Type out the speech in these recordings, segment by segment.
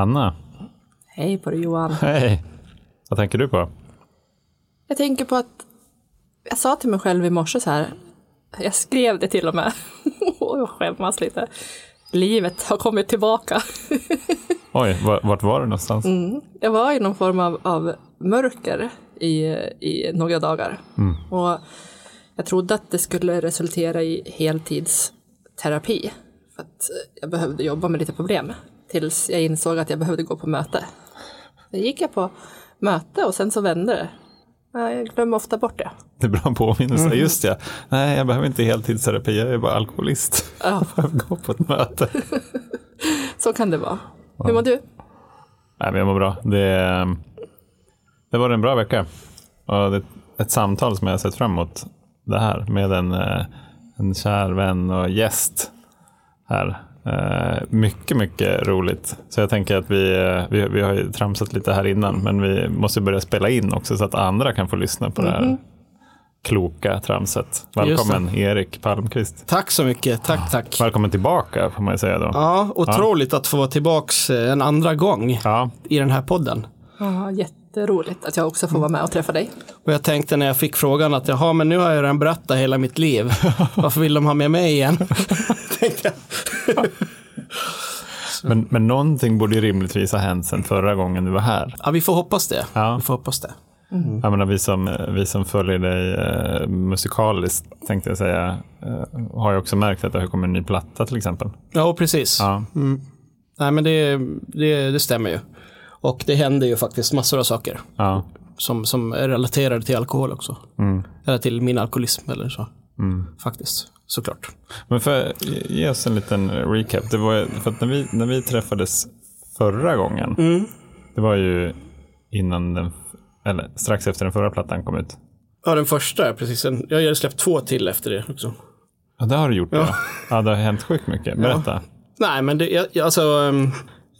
Anna, Hej på dig Johan. hej. Vad tänker du på? Jag tänker på att jag sa till mig själv i morse så här, jag skrev det till och med, jag skämmas lite. Livet har kommit tillbaka. Oj, va- vart var du någonstans? Jag var i någon form av, av mörker i, i några dagar. Och jag trodde att det skulle resultera i heltidsterapi. För att jag behövde jobba med lite problem. Tills jag insåg att jag behövde gå på möte. Sen gick jag på möte och sen så vände det. Jag glömmer ofta bort det. Det är bra påminnelse, just ja. Nej, jag behöver inte heltidsterapi, jag är bara alkoholist. Ja, Jag behöver gå på ett möte. så kan det vara. Hur mår du? Nej, men jag mår bra. Det, det var en bra vecka. Och det, ett samtal som jag har sett fram emot det här med en, eh, en kär vän och gäst här. Eh, Mycket, mycket roligt. Så jag tänker att vi, eh, vi, vi har ju tramsat lite här innan, men vi måste börja spela in också så att andra kan få lyssna på det här kloka tramset. Välkommen Erik Palmqvist. Tack så mycket, tack tack. Välkommen tillbaka får man ju säga då. Ja, otroligt att få vara tillbaks eh, en andra gång Ja, i den här podden. Ja, jätteroligt att jag också får vara med och träffa dig. Och jag tänkte när jag fick frågan att jaha, men nu har jag redan berättat hela mitt liv. Varför vill de ha med mig igen? Tänkte jag. men, men någonting borde ju rimligtvis ha hänt sedan förra gången du var här. ja, vi får hoppas det. Ja. Vi får hoppas det. Jag menar, vi, som, vi som följer dig eh, musikaliskt, tänkte jag säga, eh, har ju också märkt att det har kommit en ny platta till exempel. Ja, precis. Ja, Nej, men det, det, det stämmer ju. Och det händer ju faktiskt massor av saker ja, som, som är relaterade till alkohol också. mm, Eller till min alkoholism eller så. mm. Faktiskt, såklart. Men för ge oss en liten recap. Det var, för att när, vi, när vi träffades förra gången, det var ju innan den, eller strax efter den förra plattan kom ut. Ja, den första, precis. Jag har släppt två till efter det också. Ja, det har du gjort. Ja, ja det har hänt sjukt mycket. Berätta. Nej, men det, jag, alltså, ehm,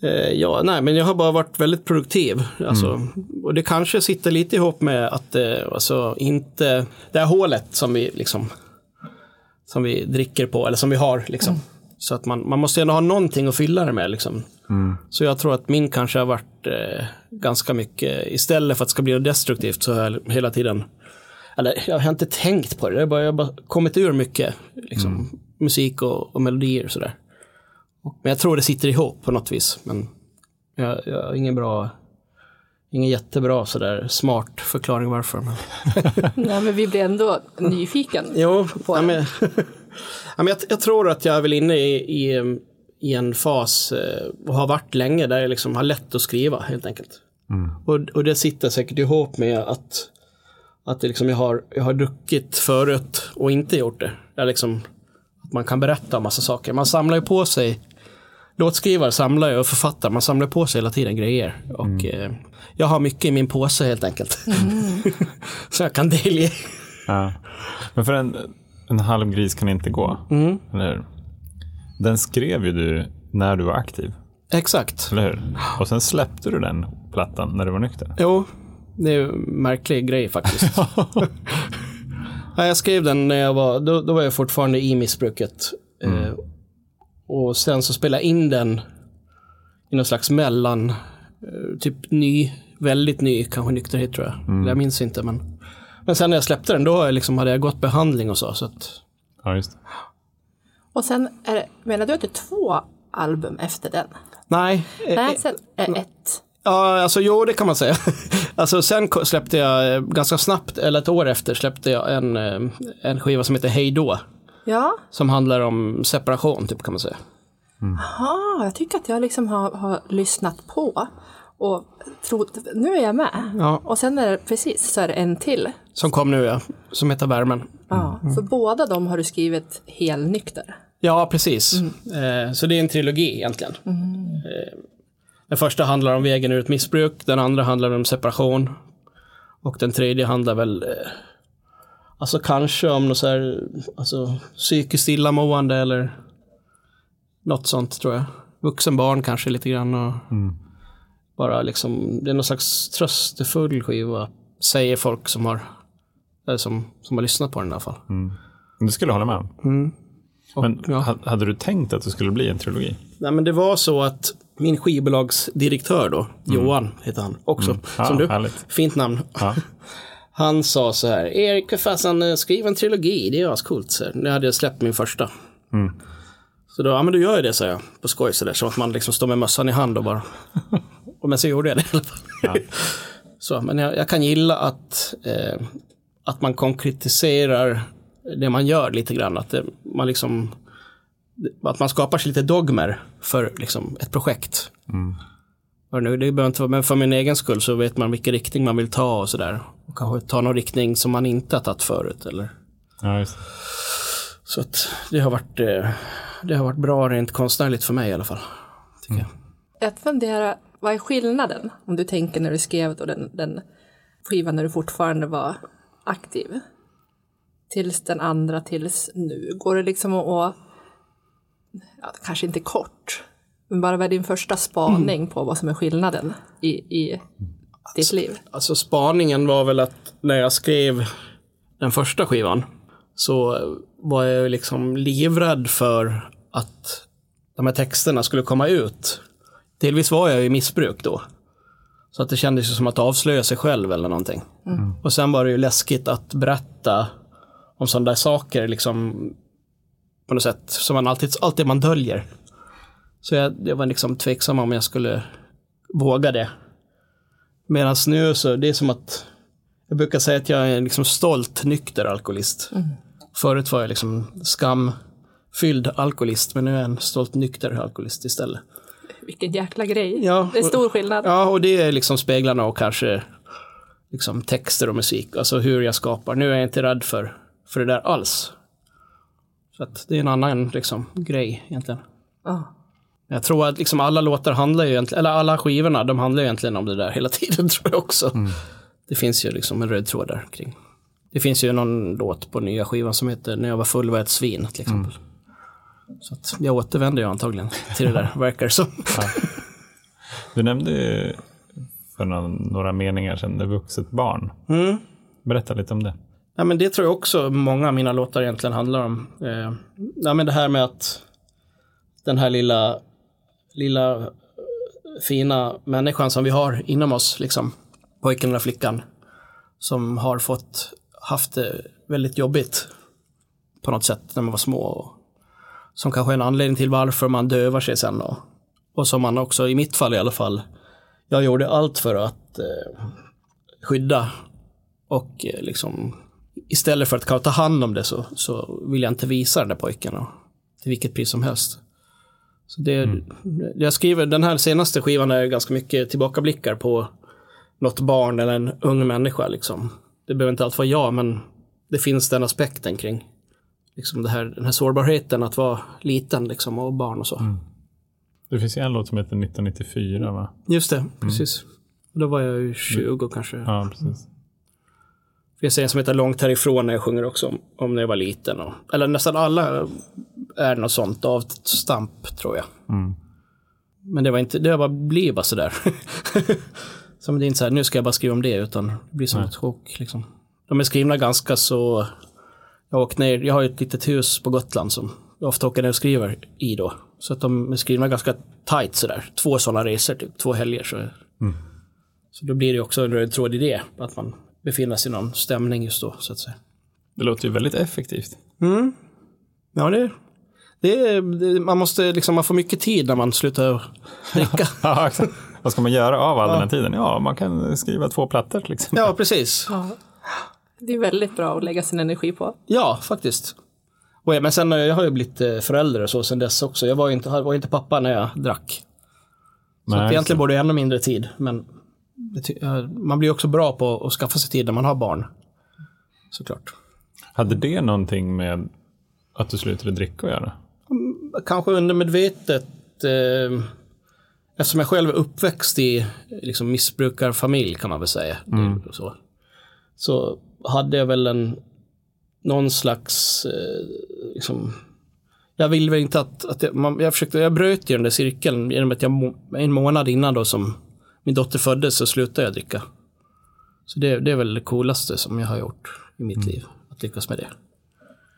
eh, ja, nej, men jag har bara varit väldigt produktiv. Alltså, Och det kanske sitter lite ihop med att eh, alltså, inte, det här hålet som vi liksom, som vi dricker på, eller som vi har liksom. Så att man, man måste ändå ha någonting att fylla det med liksom. Så jag tror att min kanske har varit eh, ganska mycket, istället för att det ska bli något destruktivt så har jag hela tiden, eller jag har inte tänkt på det, det är bara, jag har bara kommit ur mycket liksom, musik och, och melodier och sådär. Men jag tror det sitter ihop på något vis. Men jag, jag har ingen bra, ingen jättebra sådär smart förklaring varför. Men... Nej, men vi blir ändå nyfiken. Jo, på ja, men, ja, men jag, jag tror att jag är väl inne i, i, i en fas eh, och har varit länge där jag liksom har lätt att skriva helt enkelt. Och, och det sitter säkert ihop med att, att det liksom jag, har, jag har druckit förut och inte gjort det. Jag liksom, att man kan berätta om massa saker. Man samlar ju på sig Låtskrivare samlar ju och författar, man samlar på sig hela tiden grejer. Och eh, jag har mycket i min påse helt enkelt. Så jag kan delge. Ja. Men för en, en halv gris kan inte gå. Eller hur? Den skrev ju du när du var aktiv. Exakt. Eller hur? Och sen släppte du den plattan när du var nykter. Jo, det är ju en märklig grej faktiskt. ja, jag skrev den när jag var, då, då var jag fortfarande i missbruket. Eh, och sen så spelade jag in den i någon slags mellan, eh, typ ny, väldigt ny, kanske nykterhet tror jag. Eller Jag minns inte men. Men sen när jag släppte den, då liksom hade jag gått behandling och så. så att, Ja, just det. Och sen, är det, menar du att det är två album efter den? nej, eh, Nej, sen är ett. Ja, alltså jo, det kan man säga. alltså sen släppte jag eh, ganska snabbt, eller ett år efter, släppte jag en, eh, en skiva som heter Hej då. Ja, Som handlar om separation, typ kan man säga. ah, jag tycker att jag liksom har, har lyssnat på och trott, nu är jag med. Ja. Och sen är det precis, så är det en till. Som kom nu, ja. Som heter Värmen. Ja, Så båda de har du skrivit helnykter. Ja, precis. Eh, så det är en trilogi egentligen. Eh, den första handlar om vägen ur ett missbruk, den andra handlar om separation. Och den tredje handlar väl, eh, alltså kanske om något så här, alltså psykiskt illamående eller något sånt tror jag. Vuxen barn kanske lite grann och bara liksom, det är någon slags tröstefull skiva, säger folk som har, eller som, som har lyssnat på den i alla fall. Men Du skulle hålla med? Och, Men ja. ha- hade du tänkt att det skulle bli en trilogi? Nej, men det var så att min skivbolagsdirektör då, Johan heter han också, Ja, som du. härligt. Fint namn. Ja. Han sa så här, Erik, fasen, eh, skriv en trilogi, det är ascoolt. Nu hade jag släppt min första. Så då, ja men då gör jag det, sa jag, på skoj sådär, som att man liksom står med mössan i hand och bara... och men så gjorde jag det i alla fall. Ja. Så, men jag, jag kan gilla att, eh, att man konkretiserar det man gör lite grann. Att det, man liksom att man skapar sig lite dogmer för liksom, ett projekt. Och nu, det behöver inte vara, men för min egen skull så vet man vilken riktning man vill ta och sådär. Och kanske ta någon riktning som man inte har tagit förut. Eller. Ja, just det. Så att det har, varit, eh, det har varit bra rent konstnärligt för mig i alla fall. Tycker jag. Jag funderar, vad är skillnaden om du tänker när du skrev då den, den skivan när du fortfarande var aktiv? Tills den andra tills nu. Går det liksom att, ja, kanske inte kort, men bara vad är din första spaning på vad som är skillnaden i, i ditt liv? Alltså spaningen var väl att när jag skrev den första skivan så var jag liksom livrädd för att de här texterna skulle komma ut. Delvis var jag i missbruk då. Så att det kändes som att avslöja sig själv eller någonting. Och sen var det ju läskigt att berätta om sådana där saker liksom på något sätt som man alltid, alltid man döljer. Så jag, jag var liksom tveksam om jag skulle våga det. Medan nu så, det är som att jag brukar säga att jag är en liksom stolt nykter alkoholist. Förut var jag liksom skamfylld alkoholist, men nu är jag en stolt nykter alkoholist istället. Vilken jäkla grej. Ja, det är stor skillnad. Ja, och det är liksom speglarna och kanske liksom texter och musik, alltså hur jag skapar. Nu är jag inte rädd för, för det där alls. Så att det är en annan liksom, grej egentligen. Ja. Jag tror att liksom alla låtar handlar ju egentligen, eller alla skivorna, de handlar ju egentligen om det där hela tiden tror jag också. Det finns ju liksom en röd tråd där kring. Det finns ju någon låt på nya skivan som heter När jag var full var jag ett svin till exempel. Så jag återvänder ju antagligen till det där, verkar det som. Du nämnde ju för någon, några meningar sedan, det vuxet barn. Mm. Berätta lite om det. Ja, men det tror jag också många av mina låtar egentligen handlar om. Eh, ja, men det här med att den här lilla, lilla eh, fina människan som vi har inom oss, liksom, pojken eller flickan, som har fått haft det väldigt jobbigt på något sätt när man var små. Som kanske är en anledning till varför man dövar sig sen. Och, och som man också, i mitt fall i alla fall, jag gjorde allt för att eh, skydda och eh, liksom istället för att kunna ta hand om det så, så vill jag inte visa den där pojken och, till vilket pris som helst. Så det, Jag skriver, den här senaste skivan är ganska mycket tillbakablickar på något barn eller en ung människa. Liksom. Det behöver inte alltid vara jag, men det finns den aspekten kring liksom det här, den här sårbarheten att vara liten liksom, och barn och så. Det finns en låt som heter 1994 va? Just det, precis. Då var jag ju 20 kanske. Ja, precis. Det finns en som heter Långt härifrån när jag sjunger också om, om när jag var liten. Och, eller nästan alla är något sånt avstamp tror jag. Men det var inte, det var blev bara sådär. så det är inte så här, nu ska jag bara skriva om det, utan det blir som ett chock. Liksom. De är skrivna ganska så, jag åker ner, jag har ett litet hus på Gotland som jag ofta åker ner och skriver i då. Så att de är skrivna ganska tight sådär. Två sådana resor, typ, två helger. Så, så då blir det också en röd tråd i det, att man befinner sig i någon stämning just då, så att säga. Det låter ju väldigt effektivt. Ja, det, det, det man måste liksom, man får mycket tid när man slutar dricka. Ja. Vad ska man göra av all den här tiden? Ja, man kan skriva två plattor exempel. ja, precis. Ja. Det är väldigt bra att lägga sin energi på. Ja, faktiskt. Och, ja, men sen, eh, jag har ju blivit eh, förälder och så sen dess också. Jag var inte, var inte pappa när jag drack. Så Nej, att egentligen borde jag ännu mindre tid. Men ja, man blir också bra på att skaffa sig tid när man har barn. Såklart. Hade det någonting med att du slutade dricka att göra? kanske undermedvetet, eh, eftersom jag själv är uppväxt i liksom, missbrukarfamilj kan man väl säga. Det, är så, så hade jag väl en, någon slags, eh, liksom, jag vill väl inte att, att jag, man, jag försökte, jag bröt ju den där cirkeln genom att jag en månad innan då som min dotter föddes så slutade jag dricka. Så det, det är väl det coolaste som jag har gjort i mitt liv, att lyckas med det.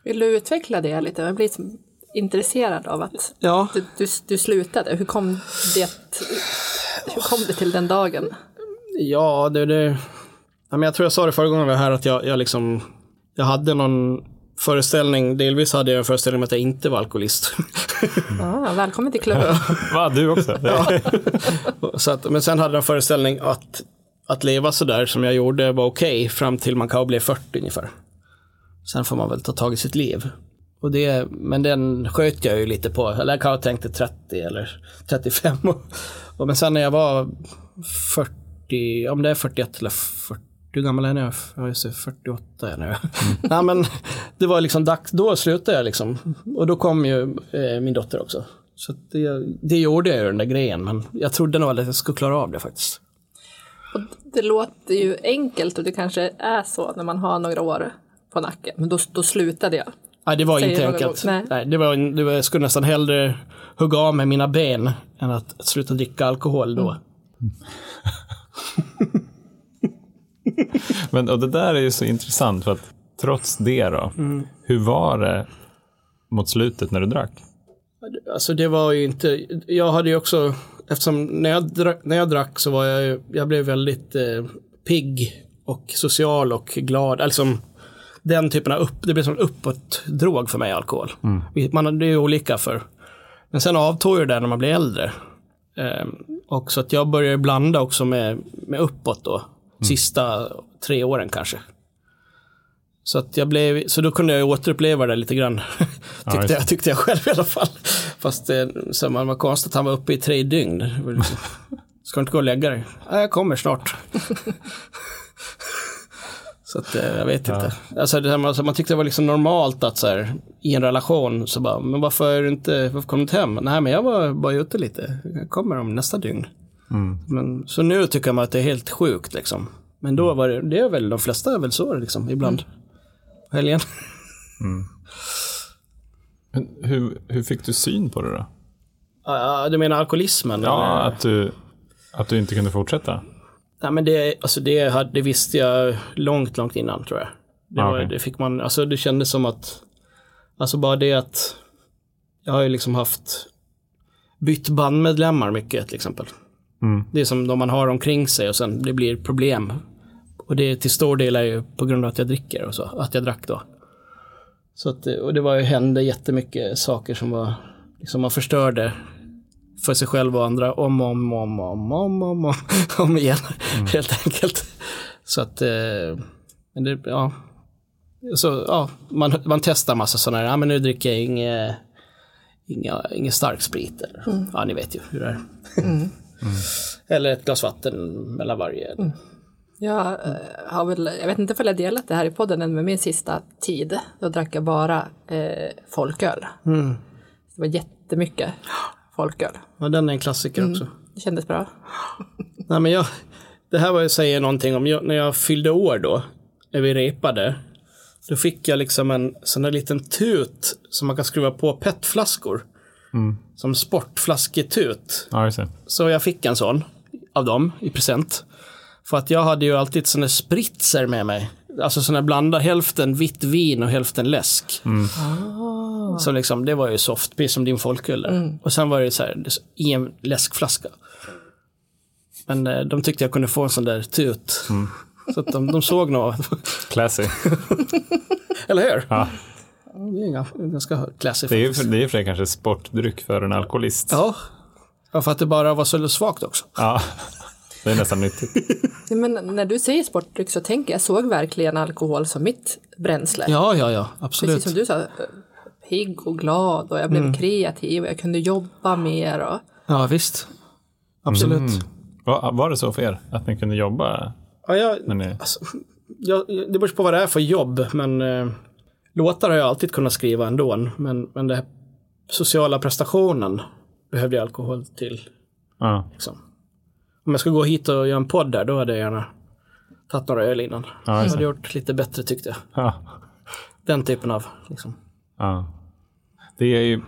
Vill du utveckla det lite? Jag blir intresserad av att Ja, du, du, du slutade. Hur kom, det, hur kom det till den dagen? ja det, det men jag tror jag sa det förra gången vi var här att jag, jag liksom, jag hade någon föreställning, delvis hade jag en föreställning om att jag inte var alkoholist. Ah, välkommen till klubben. Va, du också? Så att, men sen hade jag en föreställning att, att leva så där som jag gjorde var okej fram till man kanske blev 40 ungefär. Sen får man väl ta tag i sitt liv. Och det, men den sköt jag ju lite på. Eller jag kanske tänkte 30 eller 35. Och, och men sen när jag var 40, om det är 41 eller 40, hur gammal är jag? Ja, just det, 48 är jag nu. Nej, men det var liksom dags, då slutade jag liksom. Och då kom ju eh, min dotter också. Så det, det gjorde jag ju den där grejen, men jag trodde nog att jag skulle klara av det faktiskt. Och det låter ju enkelt och det kanske är så när man har några år på nacken. Men då, då slutade jag. Nej, det var Säger inte enkelt. Nej. Nej. det var, det var, jag skulle nästan hellre hugga av med mina ben än att sluta dricka alkohol då. Men och det där är ju så intressant för att trots det då, hur var det mot slutet när du drack? Alltså det var ju inte, jag hade ju också, eftersom när jag drack, när jag drack så var jag ju, jag blev väldigt eh, pigg och social och glad. Alltså, den typen av upp, det blev som en uppåt-drog för mig, alkohol. Man, det är ju olika för. Men sen avtog ju det när man blir äldre. Ehm, och så att jag började blanda också med, med uppåt då. Sista tre åren kanske. Så, att jag blev, så då kunde jag återuppleva det lite grann. tyckte, det. jag, tyckte jag själv i alla fall. Fast eh, så man var konstigt att han var uppe i tre dygn. Det Ska du inte gå och lägga dig? Jag kommer snart. så att eh, jag vet inte. Alltså, det här, med- alltså, man tyckte det var liksom normalt att så här, i en relation så bara, men varför, inte, varför kom du inte hem? Nej, men jag var bara ute lite. Jag kommer om nästa dygn. Men, så nu tycker man att det är helt sjukt liksom. Men då var det, det är väl, de flesta är väl så liksom, ibland. På helgen. Men Hur, hur fick du syn på det då? Ja, du menar alkoholismen? Ja, eller? att du, att du inte kunde fortsätta? Nej, men det, alltså det, hade, det visste jag långt, långt innan tror jag. Det, Ah, var, okej. det fick man, alltså det kändes som att, alltså bara det att, jag har ju liksom haft bytt bandmedlemmar mycket till exempel. Mm. Det är som de man har omkring sig och sen det blir problem. Och det till stor del är ju på grund av att jag dricker och så, att jag drack då. Så att, det- och det var ju, hände jättemycket saker som var, liksom man förstörde för sig själv och andra om och om, om, om, om, om, om, om igen. Helt enkelt. Så att, eh, men det, ja. Så, ja, man, man testar massa sådana här, ja men nu dricker jag inget, inga, ingen stark sprit. Eller, Ja, ni vet ju hur det är. Eller ett glas vatten mellan varje. Jag, eh, har väl, jag vet inte om jag delat det här i podden än, men min sista tid, då drack jag bara eh, folköl. Det var jättemycket folköl. Ja, den är en klassiker också. Det kändes bra. Nej, men jag, det här var jag säger någonting om, jag, när jag fyllde år då, när vi repade, då fick jag liksom en sån där liten tut som man kan skruva på petflaskor. Som sportflasketut. Ja. Så jag fick en sån av dem i present. För att jag hade ju alltid såna spritzer med mig. Alltså såna blanda hälften vitt vin och hälften läsk. Så liksom, det var ju soft, precis som din folköl där. Och sen var det så här, i en läskflaska. Men eh, de tyckte jag kunde få en sån där tut. Så att de, de såg nog, Classy. eller hur? Ja. Det är ga- ganska classy Det är ju faktiskt. för, det är för det kanske sportdryck för en alkoholist. Ja. ja, för att det bara var så svagt också. Ja. Det är nästan nyttigt. Men när du säger sportdryck så tänker jag, såg verkligen alkohol som mitt bränsle. Ja, ja, ja, absolut. Precis som du sa, pigg och glad och jag blev kreativ och jag kunde jobba mer. Och, Ja, visst. Absolut. Var, var det så för er? Att ni kunde jobba Ja, jag, ni... alltså, jag, det beror på vad det är för jobb, men eh, låtar har jag alltid kunnat skriva ändå. Men, men här sociala prestationen behövde jag alkohol till. Ja, Liksom. Om jag ska gå hit och göra en podd där, då hade jag gärna tagit några öl innan. Ja, jag hade gjort lite bättre tyckte jag. ja, Den typen av, liksom. ja. Det är ju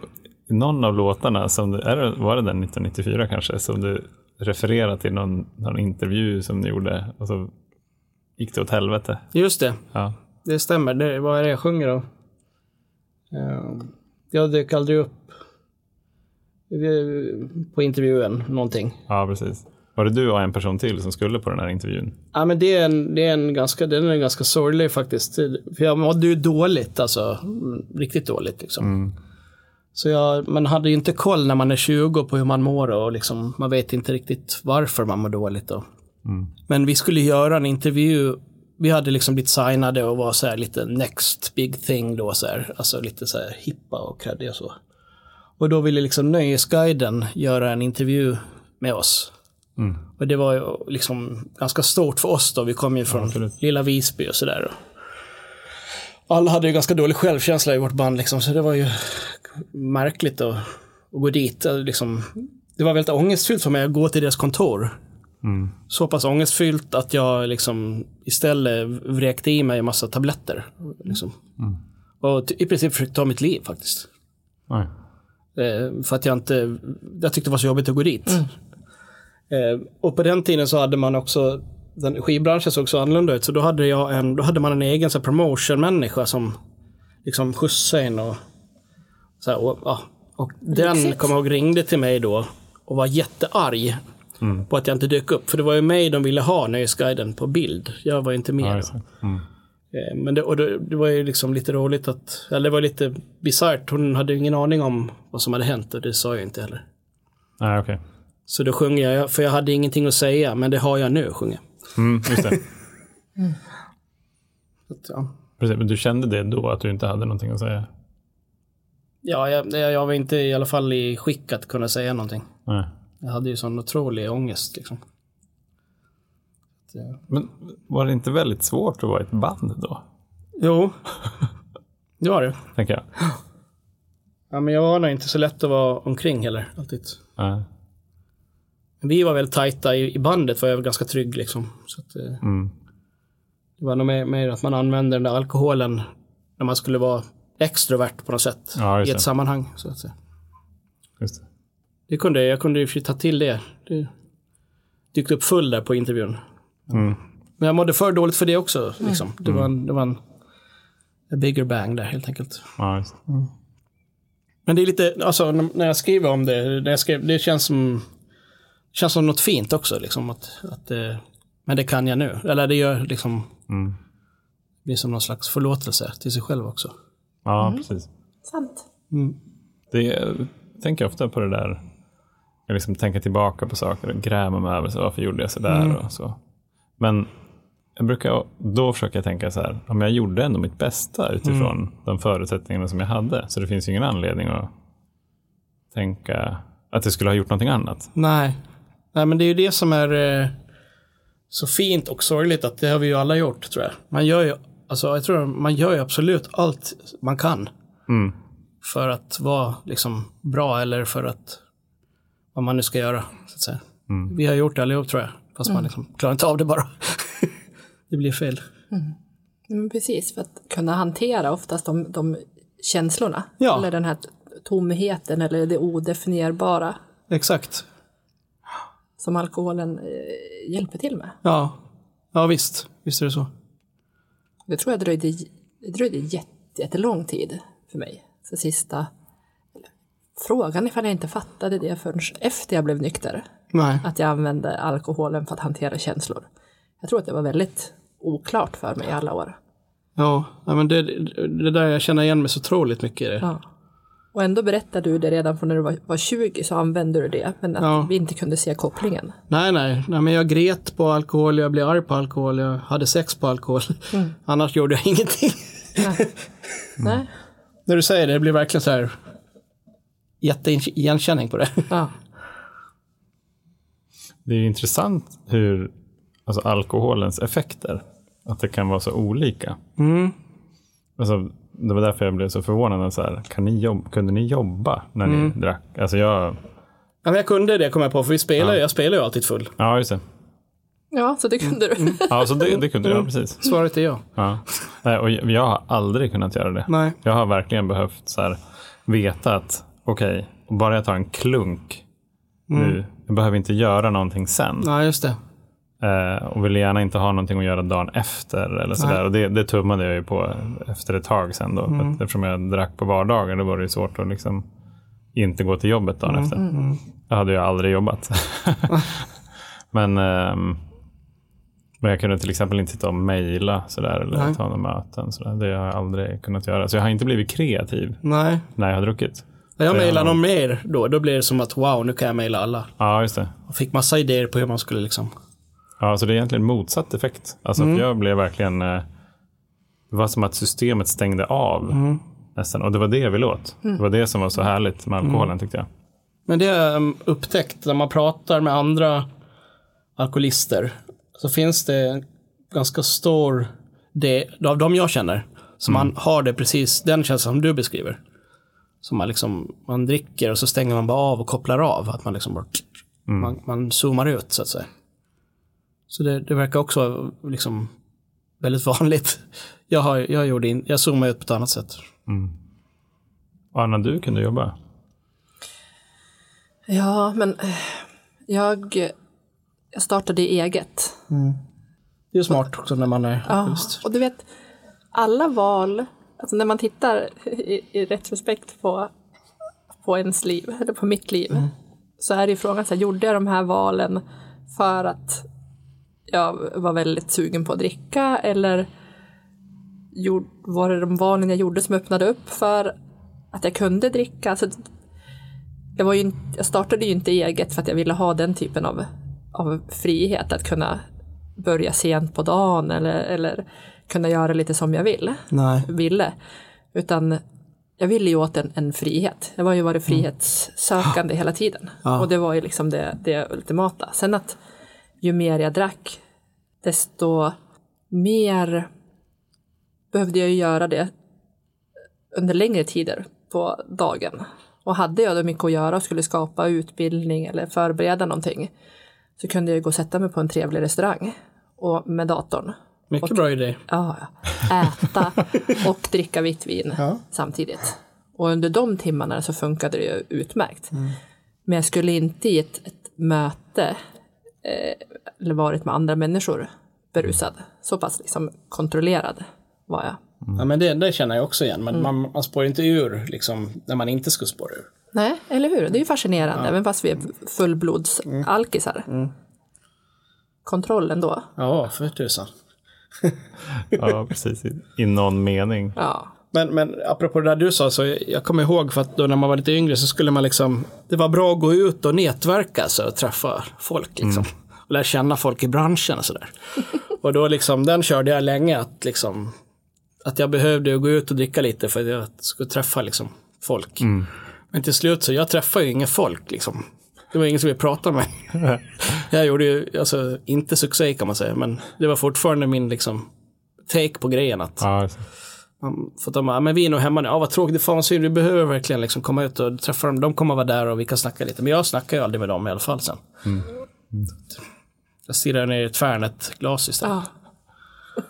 någon av låtarna, som du, är det, var det den 1994 kanske, som du refererar till någon, någon intervju som ni gjorde och så gick det åt helvete. Just det, Ja, det stämmer. Det, vad är det jag sjunger då? Eh, jag dök aldrig upp på intervjun någonting. Ja, precis. Var det du och en person till som skulle på den här intervjun? Ja, men det är en, det är en ganska, den är ganska sorglig faktiskt. För jag mådde ju dåligt, alltså. mm, Riktigt dåligt liksom. Så jag, man hade ju inte koll när man är 20 på hur man mår och liksom, man vet inte riktigt varför man mår dåligt. Då. Men vi skulle göra en intervju. Vi hade liksom blivit signade och var så här lite next big thing då. Så här. Alltså lite så här hippa och kreddiga och så. Och då ville liksom Nöjesguiden göra en intervju med oss. Och det var ju liksom ganska stort för oss då. Vi kom ju från absolut. lilla Visby och sådär. Alla hade ju ganska dålig självkänsla i vårt band liksom, så det var ju märkligt att, att gå dit. Liksom, det var väldigt ångestfyllt för mig att gå till deras kontor. Så pass ångestfyllt att jag liksom istället vräkte i mig en massa tabletter. Liksom. Och t- i princip försökte ta mitt liv faktiskt. Nej. Eh, för att jag inte, jag tyckte det var så jobbigt att gå dit. Eh, och på den tiden så hade man också, den skivbranschen såg så annorlunda ut, så då hade, jag en, då hade man en egen så promotion-människa som liksom skjutsade in och så här, och, ja. och den kom jag ihåg ringde till mig då och var jättearg på att jag inte dök upp. För det var ju mig de ville ha, Nöjesguiden, på bild. Jag var inte med. Ja. Mm. Eh, Men det, och det, det var ju liksom lite roligt att, eller det var lite bisarrt. Hon hade ju ingen aning om vad som hade hänt och det sa jag inte heller. Nej, okej. Så då sjunger jag, för jag hade ingenting att säga, men det har jag nu, sjunger. Mm, just det. Så att, Ja, Precis, men du kände det då, att du inte hade någonting att säga? ja jag, jag jag var inte i alla fall i skick att kunna säga någonting. Nej. Jag hade ju sån otrolig ångest liksom. Så, ja. Men var det inte väldigt svårt att vara ett band då? Jo, det var det. Tänker jag. Ja, men jag var nog inte så lätt att vara omkring heller, alltid. Nej. Vi var väldigt tajta i, i bandet, var jag väl ganska trygg liksom. Så att, eh, Mm. Det var nog mer, mer att man använde den där alkoholen när man skulle vara extrovert på något sätt. Ja, I ett det. sammanhang. Så att säga. Just det. Det kunde, jag kunde ju ta till det. Det dykt upp full där på intervjun. Mm. Men jag mådde för dåligt för det också. Liksom. Det var en, det var en a bigger bang där helt enkelt. Ja, just det. Men det är lite, alltså när jag skriver om det, när jag skrev, det känns som, känns som något fint också. Liksom, att, att, eh, men det kan jag nu. Eller det gör liksom, Mm. det blir som någon slags förlåtelse till sig själv också. Ja, precis. Sant. Det, jag tänker ofta på det där. Jag liksom tänker tillbaka på saker och grämer mig över så varför gjorde jag så där och så. Men jag brukar då försöka tänka så här, om jag gjorde ändå mitt bästa utifrån de förutsättningarna som jag hade. Så det finns ju ingen anledning att tänka att jag skulle ha gjort någonting annat. Nej. Nej, men det är ju det som är eh, så fint och sorgligt att det har vi ju alla gjort tror jag. Man gör ju, alltså jag tror man gör ju absolut allt man kan. Mm. För att vara liksom bra eller för att vad man nu ska göra. Så att säga. Vi har gjort det allihop tror jag. Fast man liksom klarar inte av det bara. det blir fel. Men precis, för att kunna hantera oftast de, de känslorna. Ja. Eller den här tomheten eller det odefinierbara Exakt. som alkoholen eh, hjälper till med. Ja. Ja visst. Visst är det så. Det tror jag dröjde, det dröjde jätte, jättelång tid för mig. Så sista frågan ifall jag inte fattade det förrän efter jag blev nykter. Nej. Att jag använde alkoholen för att hantera känslor. Jag tror att det var väldigt oklart för mig i alla år. Ja, men det, det där jag känner igen mig så otroligt mycket i det. Ja. Och ändå berättade du det redan från när du var, var 20 så använde du det. Men att Ja. vi inte kunde se kopplingen. Nej, nej, nej, men jag gret på alkohol, jag blev arg på alkohol, jag hade sex på alkohol. Annars gjorde jag ingenting. Nej. När du säger det, det blir verkligen så här jätteigenkänning på det. Ja. Det är ju intressant hur alltså alkoholens effekter, att det kan vara så olika. Mm. Alltså, det var därför jag blev så förvånad. Så här, kan ni jobb, kunde ni jobba när ni drack? Alltså jag, Ja, men jag kunde det kom jag på, för vi spelar, jag spelar ju alltid full. ja just det. ja, så det kunde du. Ja, så det, det kunde jag, precis. Svaret är ja. Ja. Nej, Och jag har aldrig kunnat göra det. Nej. Jag har verkligen behövt så här, veta att okej, bara jag tar en klunk nu, jag behöver inte göra någonting sen. Nej, just det. Eh, och ville gärna inte ha någonting att göra dagen efter. Eller sådär. Och det, det tummade jag ju på efter ett tag sen. Då, mm. eftersom jag drack på vardagar då var det ju svårt att liksom inte gå till jobbet dagen mm. efter. Mm. Jag hade ju aldrig jobbat. men, eh, men jag kunde till exempel inte sitta och mejla sådär, eller Nej. ta några möten. Sådär. Det har jag aldrig kunnat göra. Så jag har inte blivit kreativ Nej. när jag har druckit. När jag mejlar någon mer då, då blir det som att wow, nu kan jag mejla alla. Ja, just det. Och fick massa idéer på hur man skulle liksom Ja, så det är egentligen motsatt effekt. Alltså mm. jag blev verkligen... Eh, det var som att systemet stängde av. Mm. Nästan. Och det var det jag ville åt. Mm. Det var det som var så härligt med alkoholen mm. tyckte jag. Men det jag upptäckt när man pratar med andra alkoholister. Så finns det en ganska stor del av de jag känner. Som mm. man har det precis, den känslan som du beskriver. Som man liksom, man dricker och så stänger man bara av och kopplar av. Att man liksom bara, mm. man, man zoomar ut så att säga. Så det, det verkar också liksom väldigt vanligt. Jag, har, jag, gjorde in, jag zoomade ut på ett annat sätt. Mm. Anna, du kunde jobba? Ja, men eh, jag, jag startade eget. Mm. Det är smart också när man är Ja, just. och du vet, alla val, alltså när man tittar i, i retrospekt på, på ens liv, eller på mitt liv, mm. så är det ju frågan, så här, gjorde jag de här valen för att jag var väldigt sugen på att dricka eller var det de valen jag gjorde som öppnade upp för att jag kunde dricka? Alltså, jag, var ju, jag startade ju inte eget för att jag ville ha den typen av, av frihet, att kunna börja sent på dagen eller, eller kunna göra lite som jag vill, Nej. ville. Utan jag ville ju åt en, en frihet. Jag var ju varit mm. frihetssökande mm. hela tiden. Ja. Och det var ju liksom det, det ultimata. Sen att ju mer jag drack, desto mer behövde jag ju göra det under längre tider på dagen. Och hade jag då mycket att göra och skulle skapa utbildning eller förbereda någonting så kunde jag gå och sätta mig på en trevlig restaurang och med datorn. Mycket och, bra idé. Ja, äta och dricka vitt vin ja. samtidigt. Och under de timmarna så funkade det ju utmärkt. Mm. Men jag skulle inte i ett, ett möte Eh, eller varit med andra människor berusad. Så pass liksom kontrollerad var jag. Mm. Ja, men det, det, känner jag också igen. Men mm. man, man spår inte ur liksom, när man inte skulle spåra ur. Nej, eller hur? Det är ju fascinerande, ja. även fast vi är fullblodsalkisar. Mm. Kontroll ändå. Ja, för tusan. ja, precis. I någon mening. Ja. Men, men apropå det där du sa, så jag kommer ihåg för att då när man var lite yngre så skulle man liksom, det var bra att gå ut och nätverka så, och träffa folk liksom. Mm. Och lära känna folk i branschen och sådär. och då liksom, den körde jag länge att liksom, att jag behövde gå ut och dricka lite för att jag skulle träffa liksom folk. Mm. Men till slut så, jag träffade ju inget folk liksom. Det var ingen som ville prata med mig. jag gjorde ju, alltså inte succé kan man säga, men det var fortfarande min liksom take på grejen att ja, för att de bara, men vi är nog hemma nu. Ja, vad tråkigt. Fan synd. Vi behöver verkligen liksom komma ut och träffa dem. De kommer vara där och vi kan snacka lite. Men jag snackar ju aldrig med dem i alla fall sen. Mm. Mm. Jag stirrar ner i ett Fernet-glas istället. Ja.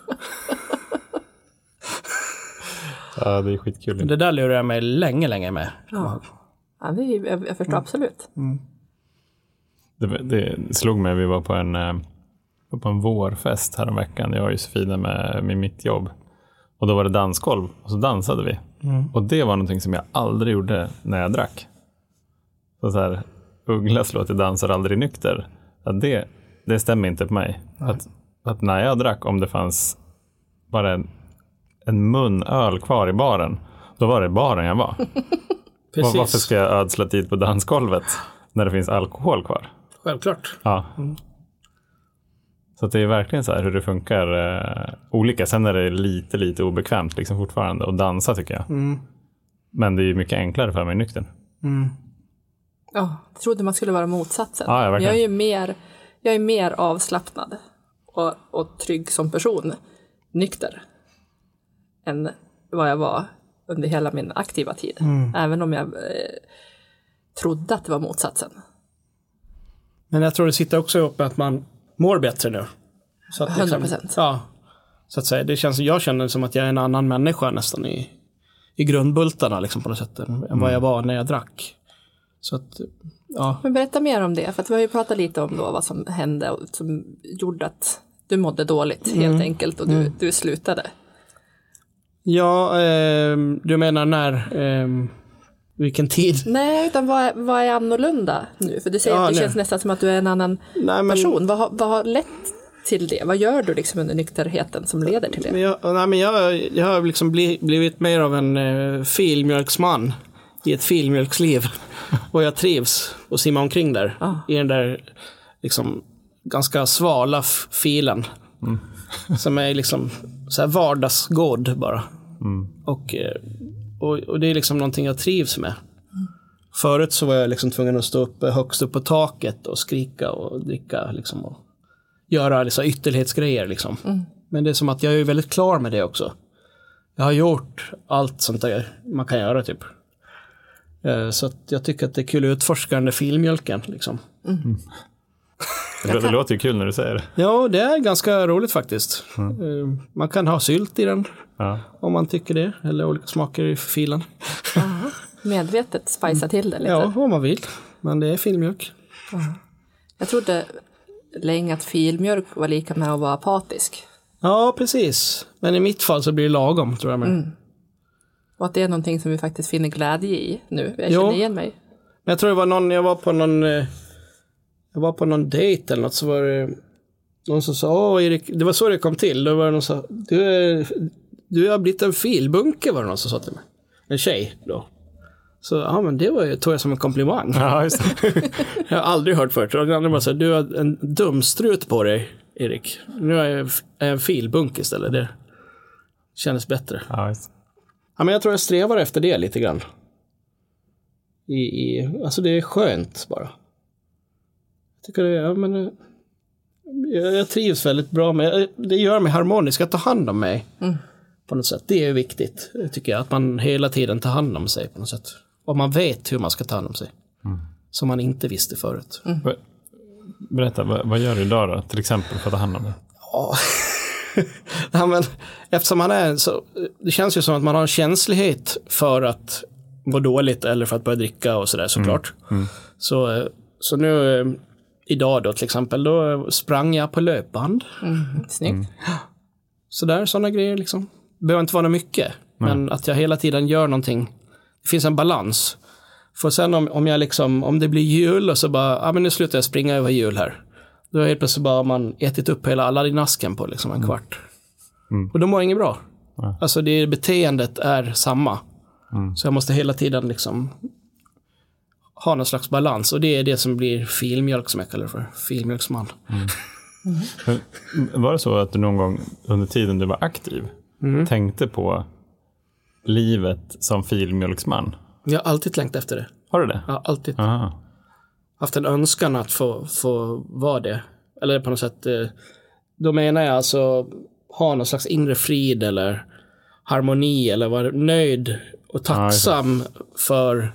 ja, det är skitkul. Det där lurar jag mig länge, länge med. Ja, ja det är, jag, jag förstår mm. absolut. Det, det, slog mig, vi var på en, eh, på en vårfest häromveckan, jag och Josefina med, med mitt jobb. Och då var det dansgolv och så dansade vi. Mm. Och det var någonting som jag aldrig gjorde när jag drack. Så, så här, Uggla slår till dansar aldrig nykter. Att det, det stämmer inte på mig. Att, att, när jag drack, om det fanns bara en, en mun öl kvar i baren, då var det baren jag var. Varför ska jag ödsla tid på dansgolvet när det finns alkohol kvar? Självklart. Ja. Mm. Så det är verkligen så här hur det funkar eh, olika. Sen är det lite, lite obekvämt liksom fortfarande att dansa tycker jag. Mm. Men det är ju mycket enklare för mig nykter. Mm. Ja, jag trodde man skulle vara motsatsen. Ja, jag, jag, är ju mer, jag är mer avslappnad och, och trygg som person nykter än vad jag var under hela min aktiva tid. Mm. Även om jag eh, trodde att det var motsatsen. Men jag tror det sitter också ihop med att man mår bättre nu. Så att 100 liksom- procent. Ja. Så att säga, det känns, jag känner som att jag är en annan människa nästan i, i grundbultarna liksom på något sätt än mm. vad jag var när jag drack. Så att, ja. Men berätta mer om det, för att vi har ju pratat lite om då vad som hände och som gjorde att du mådde dåligt helt enkelt och du, du slutade. Ja, ehm, du menar när? ehm, vilken tid? Nej, utan vad, är- vad är annorlunda nu? För du säger Ja, att det nu. känns nästan som att du är en annan Nej, men, person. Vad, har- vad har lett till det? Vad gör du liksom under nykterheten som leder till men det? jag, nej, men jag, jag har liksom bli, blivit mer av en eh, filmjölksman i ett filmjölksliv. Och jag trivs och simmar omkring där. Ah. I den där liksom, ganska svala filen. Som är liksom så här vardagsgod bara. Och, eh, och, och det är liksom någonting jag trivs med. Förut så var jag liksom tvungen att stå upp högst upp på taket och skrika och dricka liksom. Och göra liksom ytterlighetsgrejer liksom. Men det är som att jag är väldigt klar med det också. Jag har gjort allt sånt där man kan göra typ. Eh, Så att jag tycker att det är kul att utforska den där filmjölken liksom. Det, det låter ju kul när du säger det. Ja, det är ganska roligt faktiskt. Eh, Man kan ha sylt i den Ja. om man tycker det. Eller olika smaker i filen. Medvetet spicea till det lite. Ja, om man vill. Men det är filmjölk. Jag trodde länge att filmjölk var lika med att vara apatisk. Ja, precis. Men i mitt fall så blir det lagom tror jag. Med. Och att det är någonting som vi faktiskt finner glädje i nu. Jag Jo. känner igen mig. Men jag tror det var någon, jag var på någon, eh, jag var på någon dejt eller något så var det någon som sa, åh Erik, det var så det kom till. Då var det någon som sa, du, är, du har blivit en filbunke var det någon som sa till mig. En tjej då. Så ja men det var, tog jag som en komplimang. Ja. Jag har aldrig hört förut. Och den andra bara så här, du har en dumstrut på dig Erik. Nu är jag en filbunk istället. Det kändes bättre. Ja. Ja, men jag tror jag strävar efter det lite grann. I, i, alltså det är skönt bara. Jag tycker det, ja, men, eh, jag, jag trivs väldigt bra med det. gör mig harmonisk, att ta hand om mig. På något sätt. Det är viktigt, tycker jag. Att man hela tiden tar hand om sig på något sätt. Och man vet hur man ska ta hand om sig. Som man inte visste förut. Be- Berätta, vad, vad gör du idag då? Till exempel för att ta hand om det? Ja. ja, men eftersom man är så, det känns ju som att man har en känslighet för att må dåligt eller för att börja dricka och sådär såklart. Så, eh, så nu eh, idag då till exempel, då sprang jag på löpband. Snyggt. Sådär, sådana grejer liksom. Det behöver inte vara mycket, men att jag hela tiden gör någonting. Det finns en balans. För sen om, om jag liksom, om det blir jul och så bara, ja men nu slutar jag springa över jul här. Då är helt plötsligt bara man ätit upp hela Aladdin-asken på liksom en kvart. Och då mår jag inget bra. Ja. Alltså det beteendet är samma. Så jag måste hela tiden liksom ha någon slags balans. Och det är det som blir filmjölk som jag kallar det för. Filmjölksman. Men Var det så att du någon gång under tiden du var aktiv tänkte på livet som filmjölksman? Jag har alltid längtat efter det. Har du det? Har alltid Aha. haft en önskan att få, få vara det. Eller på något sätt, eh, då menar jag alltså ha någon slags inre frid eller harmoni eller vara nöjd och tacksam för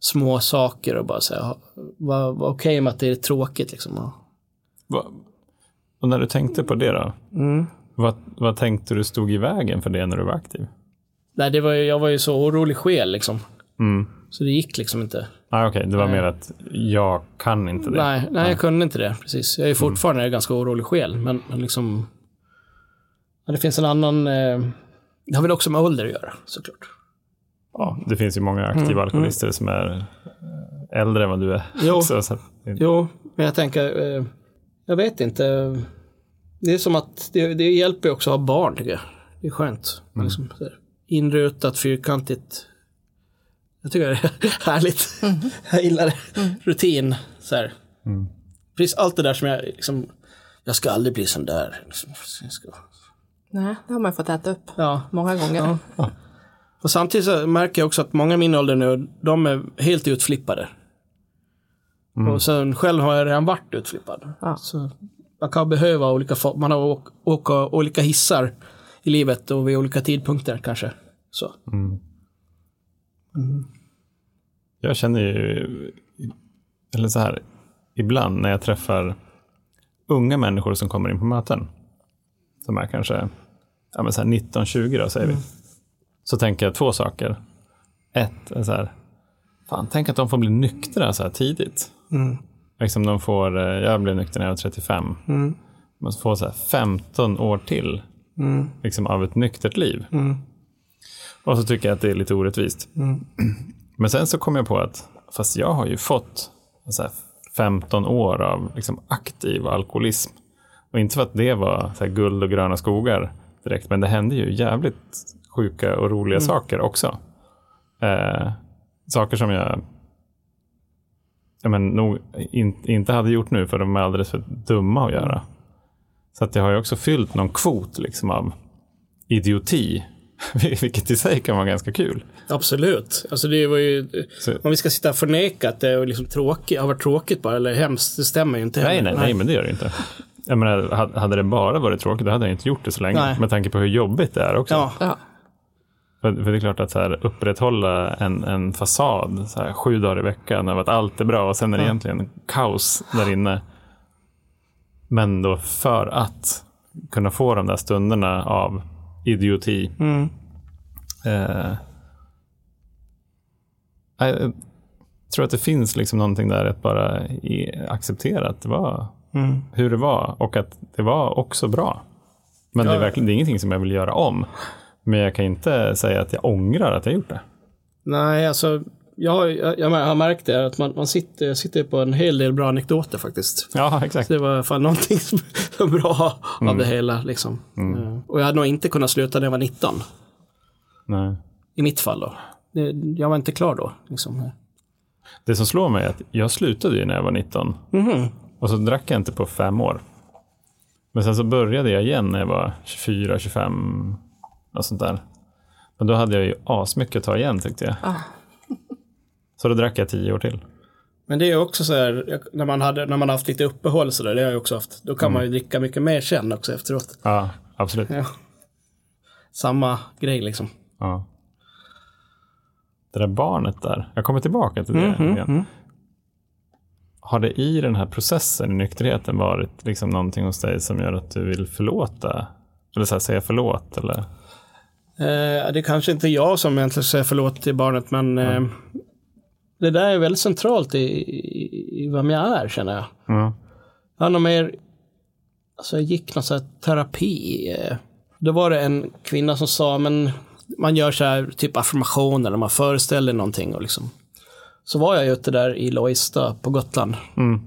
små saker och bara säga, vara var okej med att det är tråkigt liksom. Va- Och när du tänkte på det då? Vad, vad tänkte du stod i vägen för det när du var aktiv? Nej, det var ju, jag var ju så orolig själ liksom. Mm. Så det gick liksom inte. Ah, Okej, det var mer att jag kan inte det. Nej, nej, jag kunde inte det. Precis. Jag är fortfarande en ganska orolig själ, men, men liksom... Ja, det finns en annan... Eh, det har väl också med ålder att göra, såklart. Ja, det finns ju många aktiva alkoholister som är eh, äldre än vad du är. Jo. så att, Jo, men jag tänker... Eh, jag vet inte. Det är som att det, det hjälper också att ha barn, tycker jag. Det är skönt. Man Liksom, så inrutat, fyrkantigt. Jag tycker det är härligt. Jag gillar det. Rutin. Så här. Precis allt det där som jag liksom... Jag ska aldrig bli sån där. Liksom, ska, Nej, det har man fått äta upp ja. många gånger. Och samtidigt så märker jag också att många i min ålder nu, de är helt utflippade. Och sen själv har jag redan varit utflippad. Ja. Så man kan behöva olika, man har åk, åka olika hissar i livet och vid olika tidpunkter kanske. Så. Jag känner ju, eller så här, ibland när jag träffar unga människor som kommer in på möten, som är kanske ja, men så här 19-20 då säger vi, så tänker jag två saker. Ett är så här, fan, tänk att de får bli nyktra så här tidigt. Liksom de får, eh, jag blev nykter när jag var 35. Man får så här 15 år till liksom av ett nyktert liv. Och så tycker jag att det är lite orättvist. Men sen så kom jag på att, fast jag har ju fått så här 15 år av liksom aktiv alkoholism. Och inte för att det var så guld och gröna skogar direkt, men det hände ju jävligt sjuka och roliga saker också. Eh, saker som jag ja, men, nog in, inte hade gjort nu för de är alldeles för dumma att göra. Så att jag har ju också fyllt någon kvot liksom, av idioti, vilket i sig kan vara ganska kul. Absolut. Alltså det var ju, Så- om vi ska sitta och förneka att det är liksom tråkigt, har varit tråkigt bara, eller hemskt, det stämmer ju inte Nej, nej, nej, men det gör det inte. Jag menar, ha- hade det bara varit tråkigt, då hade jag inte gjort det så länge. Nej. Med tanke på hur jobbigt det är också. Ja. För, för det är klart att så här, upprätthålla en, en fasad så här, sju dagar i veckan av att allt är bra och sen är det egentligen kaos där inne. Men då för att kunna få de där stunderna av idioti. Eh, jag tror att det finns liksom någonting där att bara acceptera att det var hur det var och att det var också bra. Men det, är Ja. verkligen, det är ingenting som jag vill göra om. Men jag kan inte säga att jag ångrar att jag gjort det. nej alltså, jag, har- jag, jag har märkt det, att man, man sitter, sitter på en hel del bra anekdoter faktiskt. Ja, exakt. Det var fan någonting som var bra av det hela. Liksom. Eh, Och jag hade nog inte kunnat sluta när jag var 19. Nej. I mitt fall då. Jag var inte klar då. Liksom. Det som slår mig är att jag slutade ju när jag var 19. Och så drack jag inte på fem år. Men sen så började jag igen när jag var 24, 25 och sånt där. Men då hade jag ju asmycket att ta igen tyckte jag. Så då drack jag tio år till. Men det är också så här, när man, hade, när man har haft lite uppehåll så där, det har jag också haft. Då kan man ju dricka mycket mer sen också efteråt. Ja, absolut. Ja. Samma grej liksom. Ja. Det där barnet där, jag kommer tillbaka till det igen. Har det i den här processen i nykterheten varit liksom någonting hos dig som gör att du vill förlåta? Eller så här, säga förlåt? Eller? Eh, det är kanske inte jag som egentligen säger förlåt till barnet, men eh, det där är väldigt centralt i, i, i vem jag är, känner jag. Ja. Jag har nog mer, alltså jag gick någon sån här terapi. eh, Då var det en kvinna som sa, men man gör så här typ affirmationer, man föreställer någonting och liksom. Så var jag ute där i Lojsta på Gotland,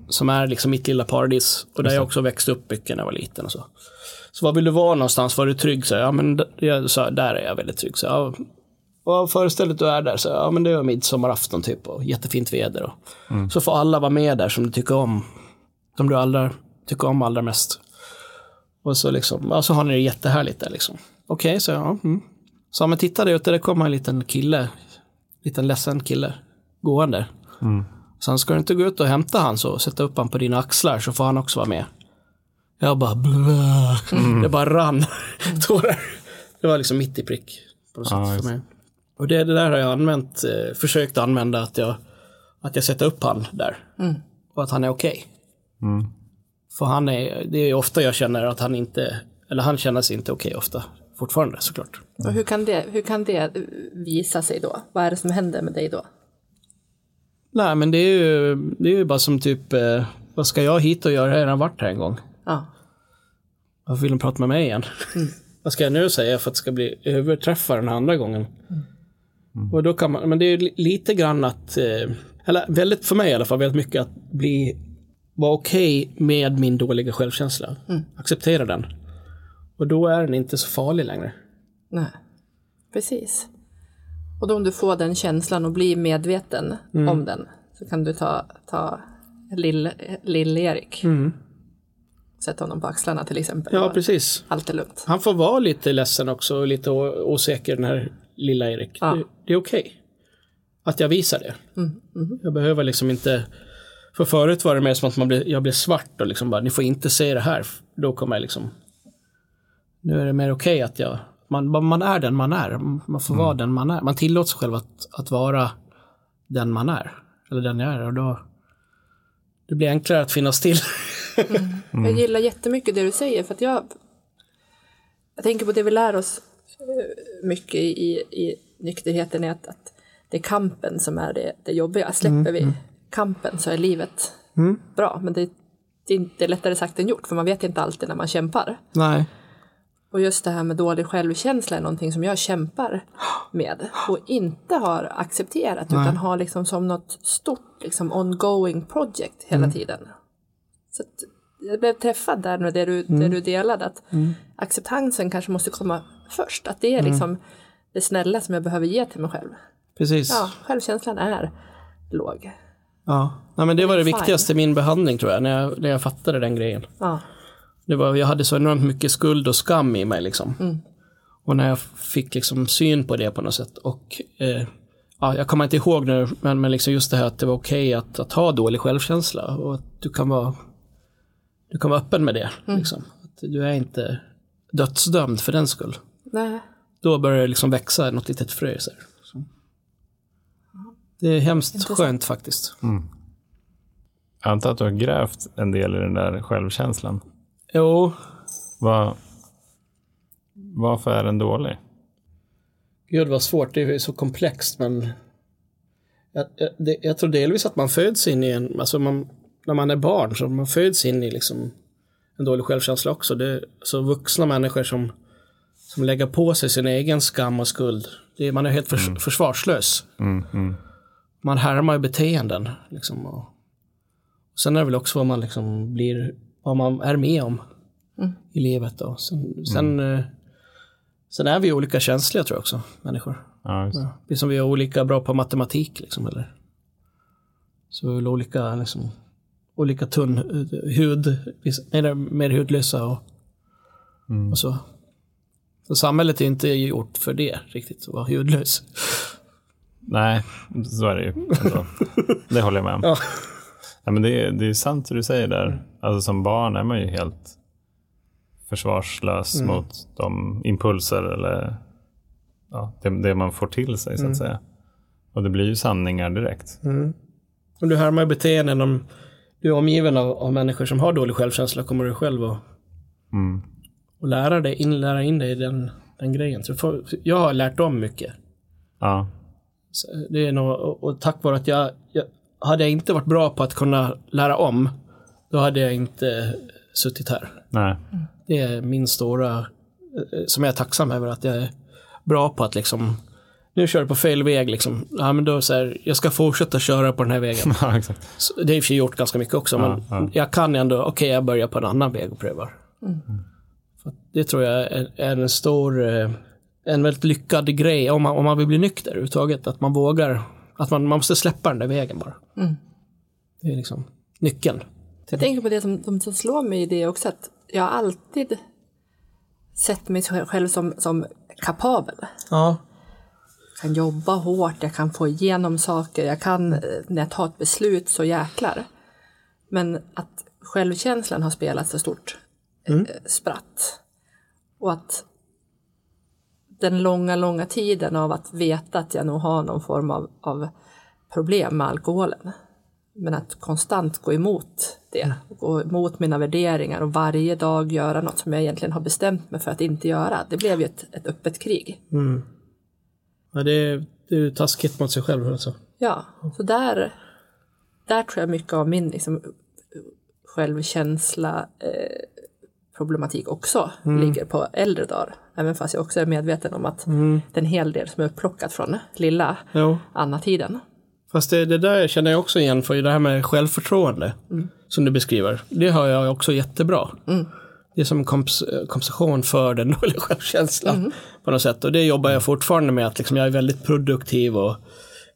som är liksom mitt lilla paradis. Och där jag också växte upp mycket när jag var liten och så. Så var vill du vara någonstans? Var du trygg? Så, jag, ja, men jag sa, där är jag väldigt trygg. Så, ja, vad föreställ dig att du är där? Så, ja, men det var midsommarafton typ och jättefint väder. Och, Så får alla vara med där som du tycker om. Som du allra, tycker om allra mest. Och så liksom, ja, så har ni det jättehärligt där liksom. Okej, så ja. Mm. Så men titta där ute, där kommer en liten kille. Liten ledsen kille. Gående. Sen ska du inte gå ut och hämta han så, sätta upp han på dina axlar så får han också vara med. Jag bara blä. Det bara rann tårar. Det var liksom mitt i prick. På något just för mig. Och det, det där har jag använt, eh, försökt använda att jag, att jag sätter upp han där. Och att han är okej. För han är, det är ofta jag känner att han inte, eller han känner sig inte okej ofta. Fortfarande såklart. Och hur kan, det, hur kan det visa sig då? Vad är det som händer med dig då? Nej men det är ju, det är ju bara som typ, eh, vad ska jag hit och göra? Jag har redan varit här en gång. Ja. Varför vill de prata med mig igen? Vad ska jag nu säga för att det ska bli överträffa den andra gången? Och då kan man, men det är li- lite grann att, eh, eller väldigt för mig i alla fall, väldigt mycket att bli, vara okej med min dåliga självkänsla. Acceptera den. Och då är den inte så farlig längre. Nej. Precis. Och då om du får den känslan och blir medveten om den så kan du ta, ta lill- lill-Erik. Sätta honom på axlarna till exempel. Ja, precis. Allt är lugnt. Han får vara lite ledsen också och lite osäker den här lilla Erik. Ja. Det, det är okej. Att jag visar det. Jag behöver liksom inte... För förut var det mer som att man blev, jag blev svart och liksom bara, ni får inte se det här. Då kommer jag liksom... Nu är det mer okej att jag... Man, man är den man är. Man får vara den man är. Man tillåter sig själv att, att vara den man är. Eller den jag är. Och då... Det blir enklare att finnas till. Jag gillar jättemycket det du säger för att jag Jag tänker på det vi lär oss eh, mycket i, i nykterheten är att, att det är kampen som är det, det jobbiga. Släpper vi kampen så är livet bra. Men det, det är inte lättare sagt än gjort, för man vet inte alltid när man kämpar. Nej. Och just det här med dålig självkänsla är någonting som jag kämpar med och inte har accepterat utan har liksom som något stort liksom ongoing project hela tiden. Så jag blev träffad där med det du, det du delade att acceptansen kanske måste komma först. Att det är liksom det snälla som jag behöver ge till mig själv. Precis. Ja, självkänslan är låg. Ja. Nej, men det var det Fine. viktigaste i min behandling tror jag, när jag, när jag fattade den grejen. Ja, Det var, jag hade så enormt mycket skuld och skam i mig liksom. Och när jag fick liksom syn på det på något sätt. Och eh, ja, jag kommer inte ihåg nu, men, men liksom just det här att det var okej att, att ha dålig självkänsla. Och att du kan vara, du kan vara öppen med det. Liksom. Att du är inte dödsdömd för den skull. nej. Då börjar det liksom växa något litet frö. Så. Det är hemskt Intressant. skönt faktiskt. Jag antar att du har grävt en del i den där självkänslan. Jo, Vad, varför är den dålig? Gud vad svårt, det är så komplext men jag, jag, det, jag tror delvis att man föds in i en, alltså man, när man är barn så man föds in i liksom en dålig självkänsla också. Det är så vuxna människor som, som lägger på sig sin egen skam och skuld. Det är, man är helt förs, försvarslös. Mm, mm, Man härmar ju beteenden. Liksom, och, och sen är det väl också vad man liksom blir, vad man är med om i livet. Då. Sen, sen, eh, sen är vi olika känsliga tror jag också, människor. ja. Ja, det är som vi är olika bra på matematik liksom, eller? Så vi är väl olika, liksom, olika tunn hud, vissa- mer, hudlösa och, och så. Så samhället är inte gjort för det riktigt, att vara hudlös. Nej, så är det ju. Ändå. Det håller jag med om. Ja. Ja, men det, är, det är sant det du säger där. Alltså, som barn är man ju helt försvarslös mot de impulser eller ja, det, det man får till sig så att säga. Och det blir ju sanningar direkt. Och du härmar beteenden om du är omgiven av, av människor som har dålig självkänsla, kommer du själv att Mm. och lära, dig, in, lära in dig i den, den grejen. Så för, jag har lärt om mycket. Ja, Så Det är nog, och, och tack vare att jag, jag, hade jag inte varit bra på att kunna lära om, då hade jag inte suttit här. nej. Det är min stora, eh, som jag är tacksam över att jag är bra på att liksom, nu kör du på fel väg liksom. Ja, men då så här, jag ska fortsätta köra på den här vägen. Ja, exakt. Så det i för sig gjort ganska mycket också, men ja. jag kan ändå, okej jag börjar på en annan väg och prövar. För att det tror jag är, är en stor, eh, en väldigt lyckad grej om man, om man vill bli nykter överhuvudtaget. Att man vågar, att man, man måste släppa den där vägen bara. Det är liksom nyckeln. Jag tänker på det som, som, som slår mig i det också, att jag har alltid sett mig själv som, som kapabel. Ja. Jag kan jobba hårt, jag kan få igenom saker, jag kan, eh, när jag tar ett beslut, så jäklar. Men att självkänslan har spelat så stort eh, spratt. Och att den långa, långa tiden av att veta att jag nog har någon form av, av problem med alkoholen. Men att konstant gå emot det, gå emot mina värderingar och varje dag göra något som jag egentligen har bestämt mig för att inte göra. Det blev ju ett, ett öppet krig. Ja det, är, det är taskigt mot sig själv alltså. Ja, så där, där tror jag mycket av min liksom, självkänsla eh, problematik också ligger på äldre dagar. Även fast jag också är medveten om att det är en hel del som är upplockat från lilla Jo. Anna-tiden. Fast det, det där känner jag också igen för det här med självförtroende som du beskriver. Det har jag också jättebra. Det är som en komps- kompensation för den dåliga självkänslan på något sätt. Och det jobbar jag fortfarande med att liksom jag är väldigt produktiv och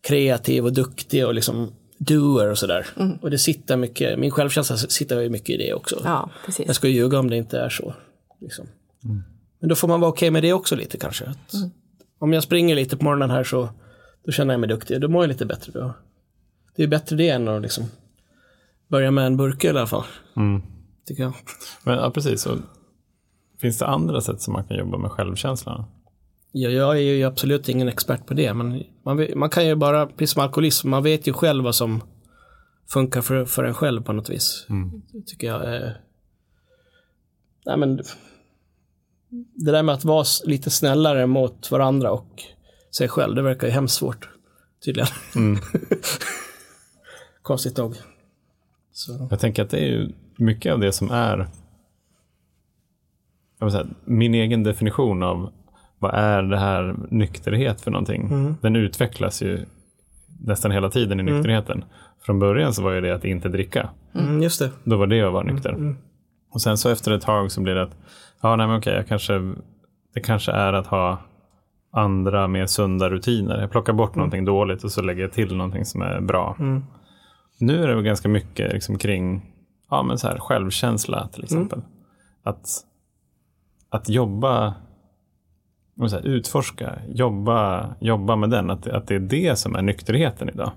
kreativ och duktig och liksom doer och sådär. Och det sitter mycket, min självkänsla sitter ju mycket i det också. Ja, Jag ska ljuga om det inte är så. Liksom. Men då får man vara okej med det också lite kanske. Att Om jag springer lite på morgonen här så då känner jag mig duktig. Då mår jag lite bättre. Då. Det är bättre det än att liksom börja med en burk i alla fall. Mm. Tycker jag. Men ja, precis. Och, finns det andra sätt som man kan jobba med självkänslan? Ja, jag är ju absolut ingen expert på det. Men man, vet- man kan ju bara, precis som alkoholism, man vet ju själv vad som funkar för, för en själv på något vis. Det tycker jag är... Nej, men, det där med att vara lite snällare mot varandra och sig själv, det verkar ju hemskt svårt. tydligen. Konstigt nog. Så. Jag tänker att det är ju mycket av det som är säga, min egen definition av vad är det här nykterhet för någonting. Den utvecklas ju nästan hela tiden i nykterheten. Från början så var ju det att inte dricka. Mm, just det. Då var det att vara nykter. Och sen så efter ett tag så blir det att, ja nej men okej, jag kanske, det kanske är att ha andra mer sunda rutiner. Jag plockar bort någonting dåligt och så lägger jag till någonting som är bra. Nu är det väl ganska mycket liksom kring ja, men så här, självkänsla till exempel. Att, att jobba, säga, utforska, jobba, jobba med den. Att, att det är det som är nykterheten idag.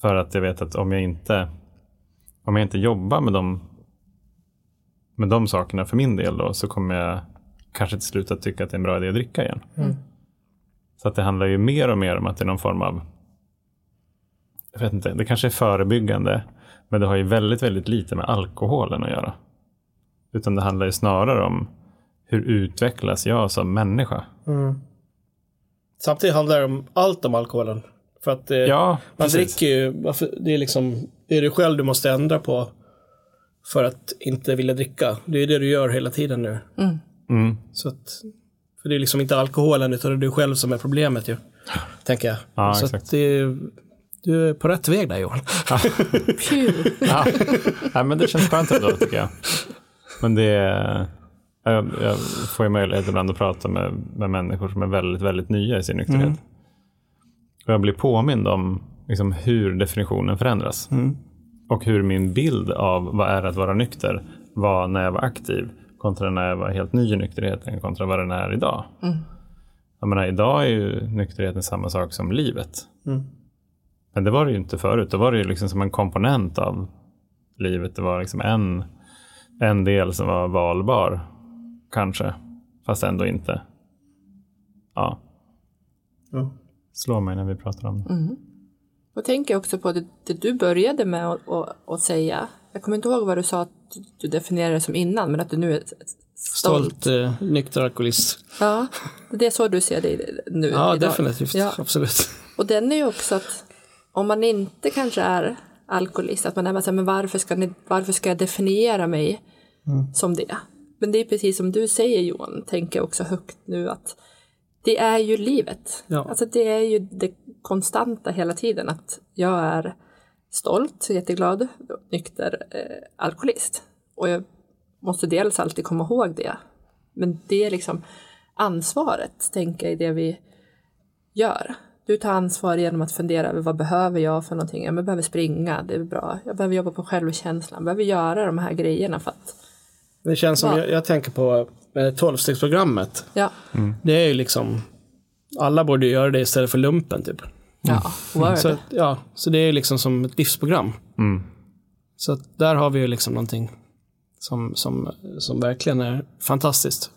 För att jag vet att om jag inte, om jag inte jobbar med de, med de sakerna för min del då, så kommer jag kanske till slut att tycka att det är en bra idé att dricka igen. Så att det handlar ju mer och mer om att det är någon form av, jag vet inte, det kanske är förebyggande, men det har ju väldigt, väldigt lite med alkoholen att göra. Utan det handlar ju snarare om hur utvecklas jag som människa? Samtidigt handlar det om allt om alkoholen. För att eh, Ja, man precis. dricker ju, det är liksom, det är du själv du måste ändra på för att inte vilja dricka. Det är det du gör hela tiden nu. Mm. Så att, för det är liksom inte alkoholen utan det är du själv som är problemet ju. Tänker jag. Ja, Så exakt. att det är, du är på rätt väg där Johan. Phew. Ja. ja, men det känns skönt ändå tycker jag. Men det är, jag, jag får ju möjlighet ibland att prata med, med människor som är väldigt, väldigt nya i sin nykterhet. Och jag blir påmind om liksom, hur definitionen förändras. Och hur min bild av vad är att vara nykter var när jag var aktiv kontra när jag var helt ny i nykterheten kontra vad den är idag. Jag menar, idag är ju nykterheten samma sak som livet. Men det var det ju inte förut. Då var det ju liksom som en komponent av livet. Det var liksom en, en del som var valbar, kanske. Fast ändå inte. Ja, Ja. slå mig när vi pratar om det. Och tänker också på det, det du började med att, att, att säga. Jag kommer inte ihåg vad du sa att du definierade det som innan, men att du nu är stolt. Stolt eh, nykter alkoholist. Ja, det är så du ser det nu Ja, idag. definitivt. Ja. Absolut. Och den är ju också att om man inte kanske är alkoholist, att man är så här, men varför ska, ni, varför ska jag definiera mig som det? Men det är precis som du säger Johan, tänker jag också högt nu att det är ju livet. Ja. Alltså det är ju det konstanta hela tiden att jag är stolt, jätteglad, nykter eh, alkoholist. Och jag måste dels alltid komma ihåg det. Men det är liksom ansvaret, tänker jag, i det vi gör. Du tar ansvar genom att fundera över vad behöver jag för någonting? Jag behöver springa, det är bra. Jag behöver jobba på självkänslan, jag behöver göra de här grejerna för att, Det känns som, Ja. jag, jag tänker på med 12-stegsprogrammet. ja, Det är ju liksom, alla borde göra det istället för lumpen typ. ja, word. Så, att, ja, så det är liksom som ett livsprogram. Mm. Så att där har vi ju liksom någonting som, som, som verkligen är fantastiskt.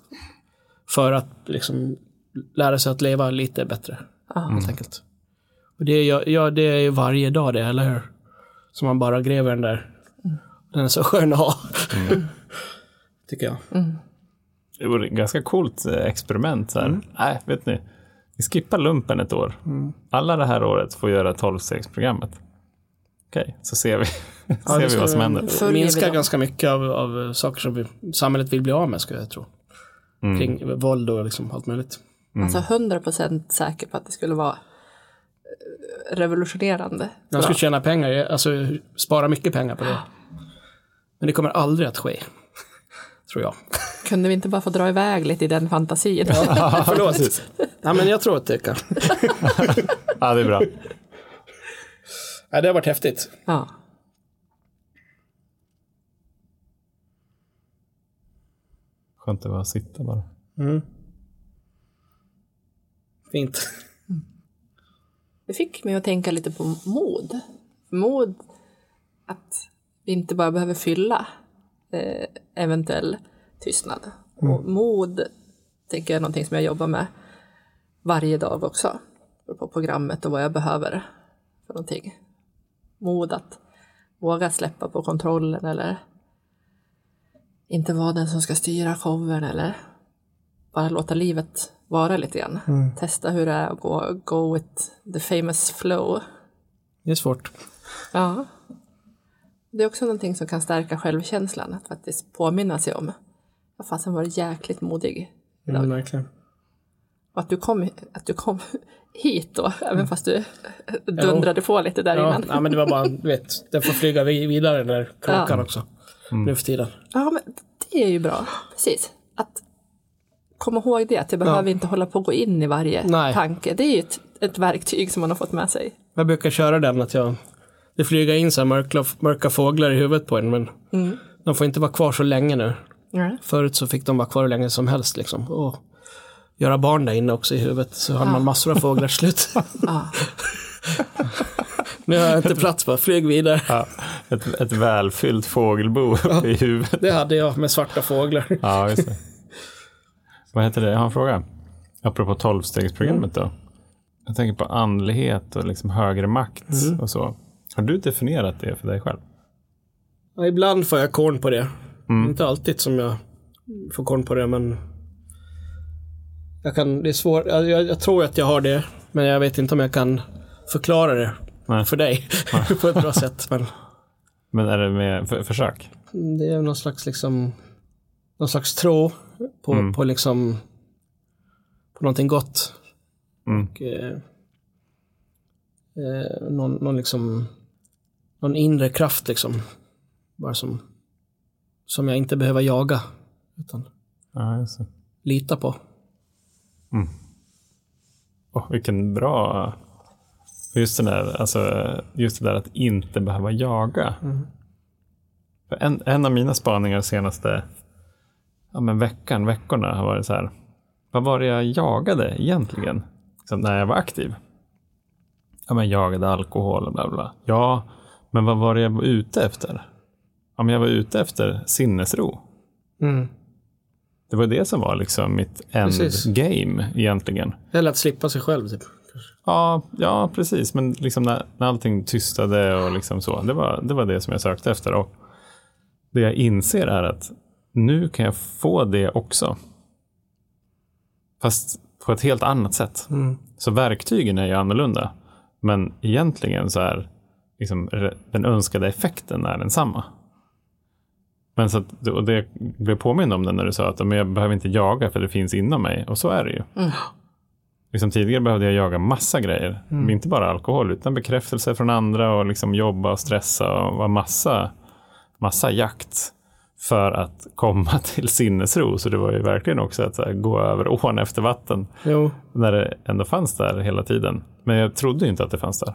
För att liksom lära sig att leva lite bättre. Ja. Helt enkelt. Och det är, ju- ja, det är varje dag det, eller hur? Som man bara gräver den där. Den är så skön att ha. Tycker jag. Det vore ett ganska coolt eh, experiment. Så här. Nej, vet ni. Vi skippar lumpen ett år. Alla det här året får göra 12-stegsprogrammet. Okej, så ser vi, ser det vi vad som händer. Vi minskar ganska mycket av, av saker som vi, samhället vill bli av med, skulle jag tro. Kring våld och liksom allt möjligt. Alltså 100% säker på att det skulle vara eh, revolutionerande. Jag skulle tjäna pengar, alltså spara mycket pengar på det. Men det kommer aldrig att ske. Tror jag. Kunde vi inte bara få dra iväg lite i den fantasin? Förlåt. ja, men jag tror att det kan. Ja, det är bra. Ja, det har varit häftigt. Ja. Skönt det var att sitta bara. Fint. Det fick mig att tänka lite på mod. Mod att vi inte bara behöver fylla eh, eventuell tystnad. Och mod tänker jag är någonting som jag jobbar med varje dag också. På programmet och vad jag behöver för någonting. Mod att våga släppa på kontrollen eller inte vara den som ska styra showen eller bara låta livet vara lite grann. Testa hur det är att gå go with the famous flow. Det är svårt. Ja. Det är också någonting som kan stärka självkänslan, att faktiskt påminna sig om. Jag fasen var jäkligt modig. Mm, verkligen. Och att du kom, att du kom hit då, även fast du dundrade på lite där Ja, innan. ja, men det var bara, du vet, den får flyga vi- vidare den där kråkan Ja. också. Nu för tiden. Ja, men det är ju bra. Precis. Att komma ihåg det, att jag behöver inte hålla på och gå in i varje Nej. tanke. Det är ju ett, ett verktyg som man har fått med sig. Jag brukar köra den att jag, det flyger in så här mörka, mörka fåglar i huvudet på en, men de får inte vara kvar så länge nu. Ja. Förut så fick de vara kvar hur länge som helst liksom. Och göra barn där inne också i huvudet, så hade man massor av fåglar slut. Ja. nu har jag inte plats bara, flyg vidare. Ja, ett, ett välfyllt fågelbo uppe i huvudet. Det hade jag med svarta fåglar. Ja, just det. Vad heter det? Jag har en fråga. Apropå tolvstegsprogrammet då. Jag tänker på andlighet och liksom högre makt och så. Har du definierat det för dig själv? Ja, ibland får jag korn på det. Inte alltid som jag får korn på det, men jag kan, det är svårt. Jag, jag, jag tror att jag har det, men jag vet inte om jag kan förklara det Nej. för dig på ett bra sätt. Men Men är det med för, försök? det är någon slags liksom någon slags tro på, på liksom på någonting gott. Mm. Och, eh, eh, någon, någon liksom någon inre kraft liksom. Bara som som jag inte behöver jaga. Utan Ja, lita på. Åh, vilken bra... Just det, där, alltså, just det där att inte behöva jaga. För En, en av mina spaningar senaste ja, men veckan, veckorna har varit så här. Vad var det jag jagade egentligen? Liksom när jag var aktiv. Ja, men jag jagade alkohol och bla bla. Ja, men vad var det jag var ute efter? Ja, men jag var ute efter sinnesro. Mm. Det var det som var liksom mitt endgame egentligen. Eller att slippa sig själv. Typ. Ja, ja precis. Men liksom när, när allting tystade och liksom så. Det var, det var det som jag sökte efter. Och det jag inser är att nu kan jag få det också. Fast på ett helt annat sätt. Så verktygen är ju annorlunda. Men egentligen så är liksom, den önskade effekten är densamma. Men så att, och det blev påmind om det när du sa att men jag behöver inte jaga för det finns inom mig. Och så är det ju. Liksom tidigare behövde jag jaga massa grejer. Inte bara alkohol utan bekräftelse från andra och liksom jobba och stressa och vara massa, massa jakt för att komma till sinnesro. Så det var ju verkligen också att här, gå över ån efter vatten Jo, när det ändå fanns där hela tiden. Men jag trodde inte att det fanns där.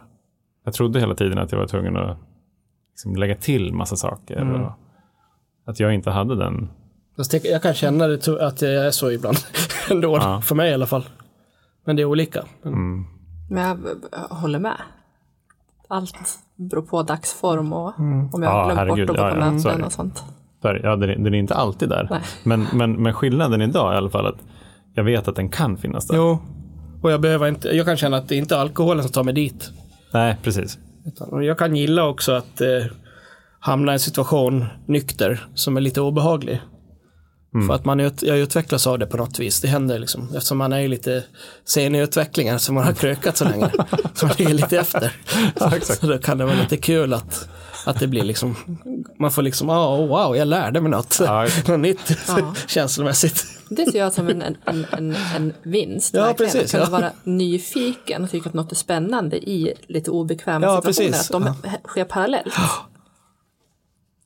Jag trodde hela tiden att jag var tvungen att liksom lägga till massa saker. Och att jag inte hade den. Jag kan känna det, att det är så ibland. Ändå, Ja. för mig i alla fall. Men det är olika. Men, Men jag, jag håller med. Allt beror på dagsform och om jag Ja, har glömt herregud. bort att gå Ja, på ja, möten och sånt. Där, ja, den, är- den är inte alltid där. Nej. Men, men, men skillnaden idag är i alla fall att jag vet att den kan finnas där. Jo, och jag behöver inte, jag kan känna att det inte är alkoholen som tar mig dit. Nej, precis. Utan, och jag kan gilla också att eh, hamna i en situation nykter som är lite obehaglig. För att man ut, jag utvecklas av det på något vis. Det händer liksom. Eftersom man är lite sen i utvecklingen så man har krökat så länge. så man ligger lite efter. Ja, exakt. Så då kan det vara lite kul att, att det blir liksom, man får liksom, oh, wow, jag lärde mig något. Ja. något nytt Ja. känslomässigt. Det ser jag som en, en, en, en, vinst. Ja, verkligen. precis, Att kunna ja. vara nyfiken och tycka att något är spännande i lite obekväma Ja, situationer. precis. Att de sker parallellt.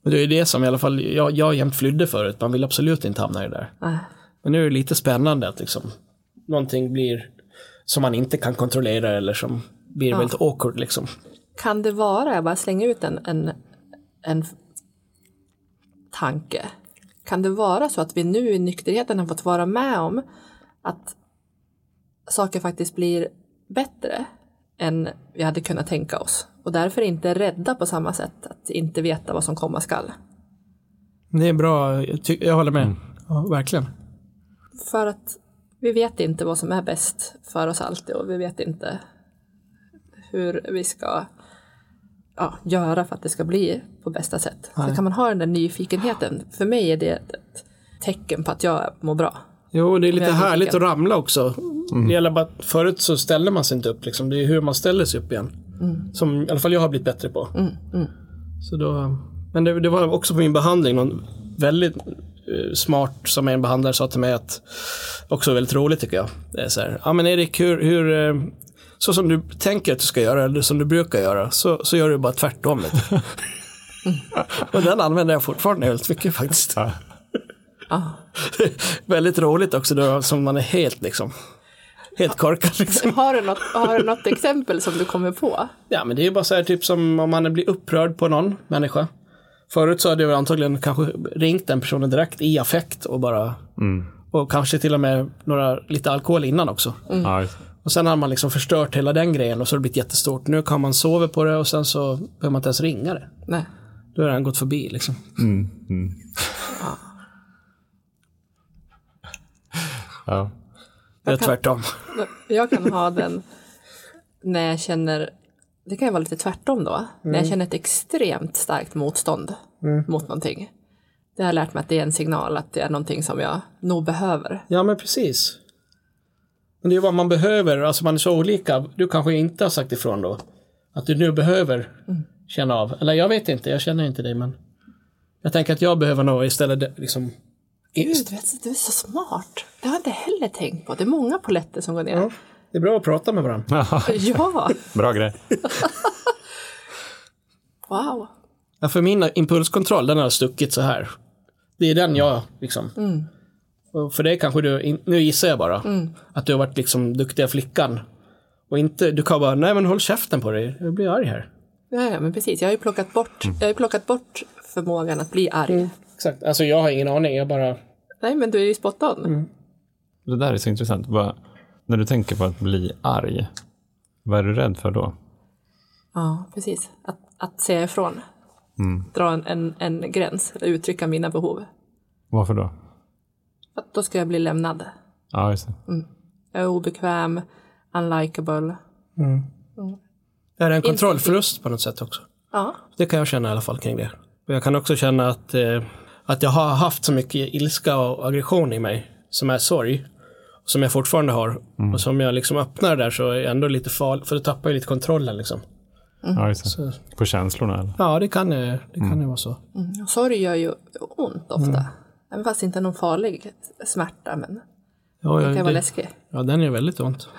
Det är det som i alla fall jag, jag jämt flydde förut. Man vill absolut inte hamna i det där. Nej. Men nu är det lite spännande att liksom någonting blir som man inte kan kontrollera eller som blir väldigt awkward liksom. Kan det vara, jag bara slänger ut en, en, en tanke. Kan det vara så att vi nu i nykterheten har fått vara med om att saker faktiskt blir bättre än vi hade kunnat tänka oss och därför inte rädda på samma sätt att inte veta vad som komma skall. Det är bra, jag, ty- jag håller med. Ja, verkligen. För att vi vet inte vad som är bäst för oss alltid och vi vet inte hur vi ska ja, göra för att det ska bli på bästa sätt. Så kan man ha den där nyfikenheten. För mig är det ett tecken på att jag mår bra. Jo, det är lite härligt tycker att ramla också. Det gäller bara att förut så ställde man sig inte upp. Liksom. Det är hur man ställer sig upp igen. Som i alla fall jag har blivit bättre på. Så då, men det, det var också på min behandling någon väldigt eh, smart som en behandlare sa till mig att också väldigt roligt tycker jag. Det är så här, ja men Erik, hur, hur eh, så som du tänker att du ska göra eller som du brukar göra så, så gör du bara tvärtom. Lite. Och den använder jag fortfarande väldigt mycket faktiskt. Väldigt roligt också då som man är helt liksom helt korkad. Liksom. Har du, något, har du något exempel som du kommer på? Ja men det är ju bara så här typ som om man blir upprörd på någon människa. Förut så hade jag antagligen kanske ringt den personen direkt i affekt och bara och kanske till och med några, lite alkohol innan också. Ja, det. Och sen har man liksom förstört hela den grejen och så har det blivit jättestort. Nu kan man sova på det och sen så behöver man inte ens ringa det. Nej. Då har den gått förbi liksom. ja. Det är kan- tvärtom. Jag kan ha den när jag känner, det kan ju vara lite tvärtom då, när jag känner ett extremt starkt motstånd mot någonting. Det har jag lärt mig att det är en signal att det är någonting som jag nog behöver. Ja men precis. Men det är vad man behöver, alltså man är så olika. Du kanske inte har sagt ifrån då. Att du nu behöver känna av. Eller jag vet inte, jag känner inte dig men. Jag tänker att jag behöver nog istället liksom. Gud, du, är så smart. Det har jag inte heller tänkt på. Det är många poletter som går ner. Ja, det är bra att prata med varandra. Ja, Bra grej. wow. Ja, för min impulskontroll, den har stuckit så här. Det är den jag liksom. Och för det kanske du, nu gissar jag bara, att du har varit liksom duktiga flickan. Och inte, du kan bara, nej men håll käften på dig, jag blir arg här. Ja, ja, men precis. Jag har ju plockat bort, jag har ju plockat bort förmågan att bli arg. Exakt, alltså jag har ingen aning, jag bara, Nej, men du är ju spot on. Det där är så intressant. Vad, när du tänker på att bli arg, vad är du rädd för då? Ja, precis. Att, att säga ifrån. Dra en, en, en gräns, eller uttrycka mina behov. Varför då? För att då ska jag bli lämnad. Ja, just det. Jag är obekväm, unlikable. är det en kontrollförlust på något sätt också? Ja, Det kan jag känna i alla fall kring det. Jag kan också känna att, eh, att jag har haft så mycket ilska och aggression i mig, som är sorg, som jag fortfarande har. Och som jag liksom öppnar där så är jag ändå lite farligt, för då tappar jag lite kontrollen liksom. Ja, just det. På känslorna? Eller? ja, det kan, ju- det kan ju vara så. och sorg gör ju ont ofta. Även fast inte någon farlig smärta, men Ja, det ja, kan vara läskig. ja, den är väldigt ont.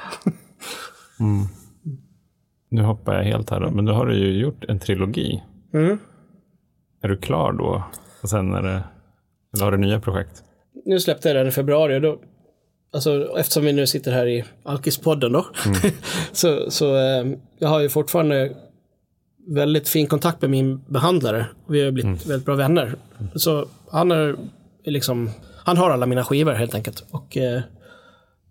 Nu hoppar jag helt här då, men då har du ju gjort en trilogi. Mm. Är du klar då? Och sen är det, eller har du nya projekt? Nu släppte jag den i februari då, alltså eftersom vi nu sitter här i Alkispodden då, så, så eh, jag har ju fortfarande väldigt fin kontakt med min behandlare. Vi har blivit väldigt bra vänner. Så han är liksom, han har alla mina skivor helt enkelt. Och eh,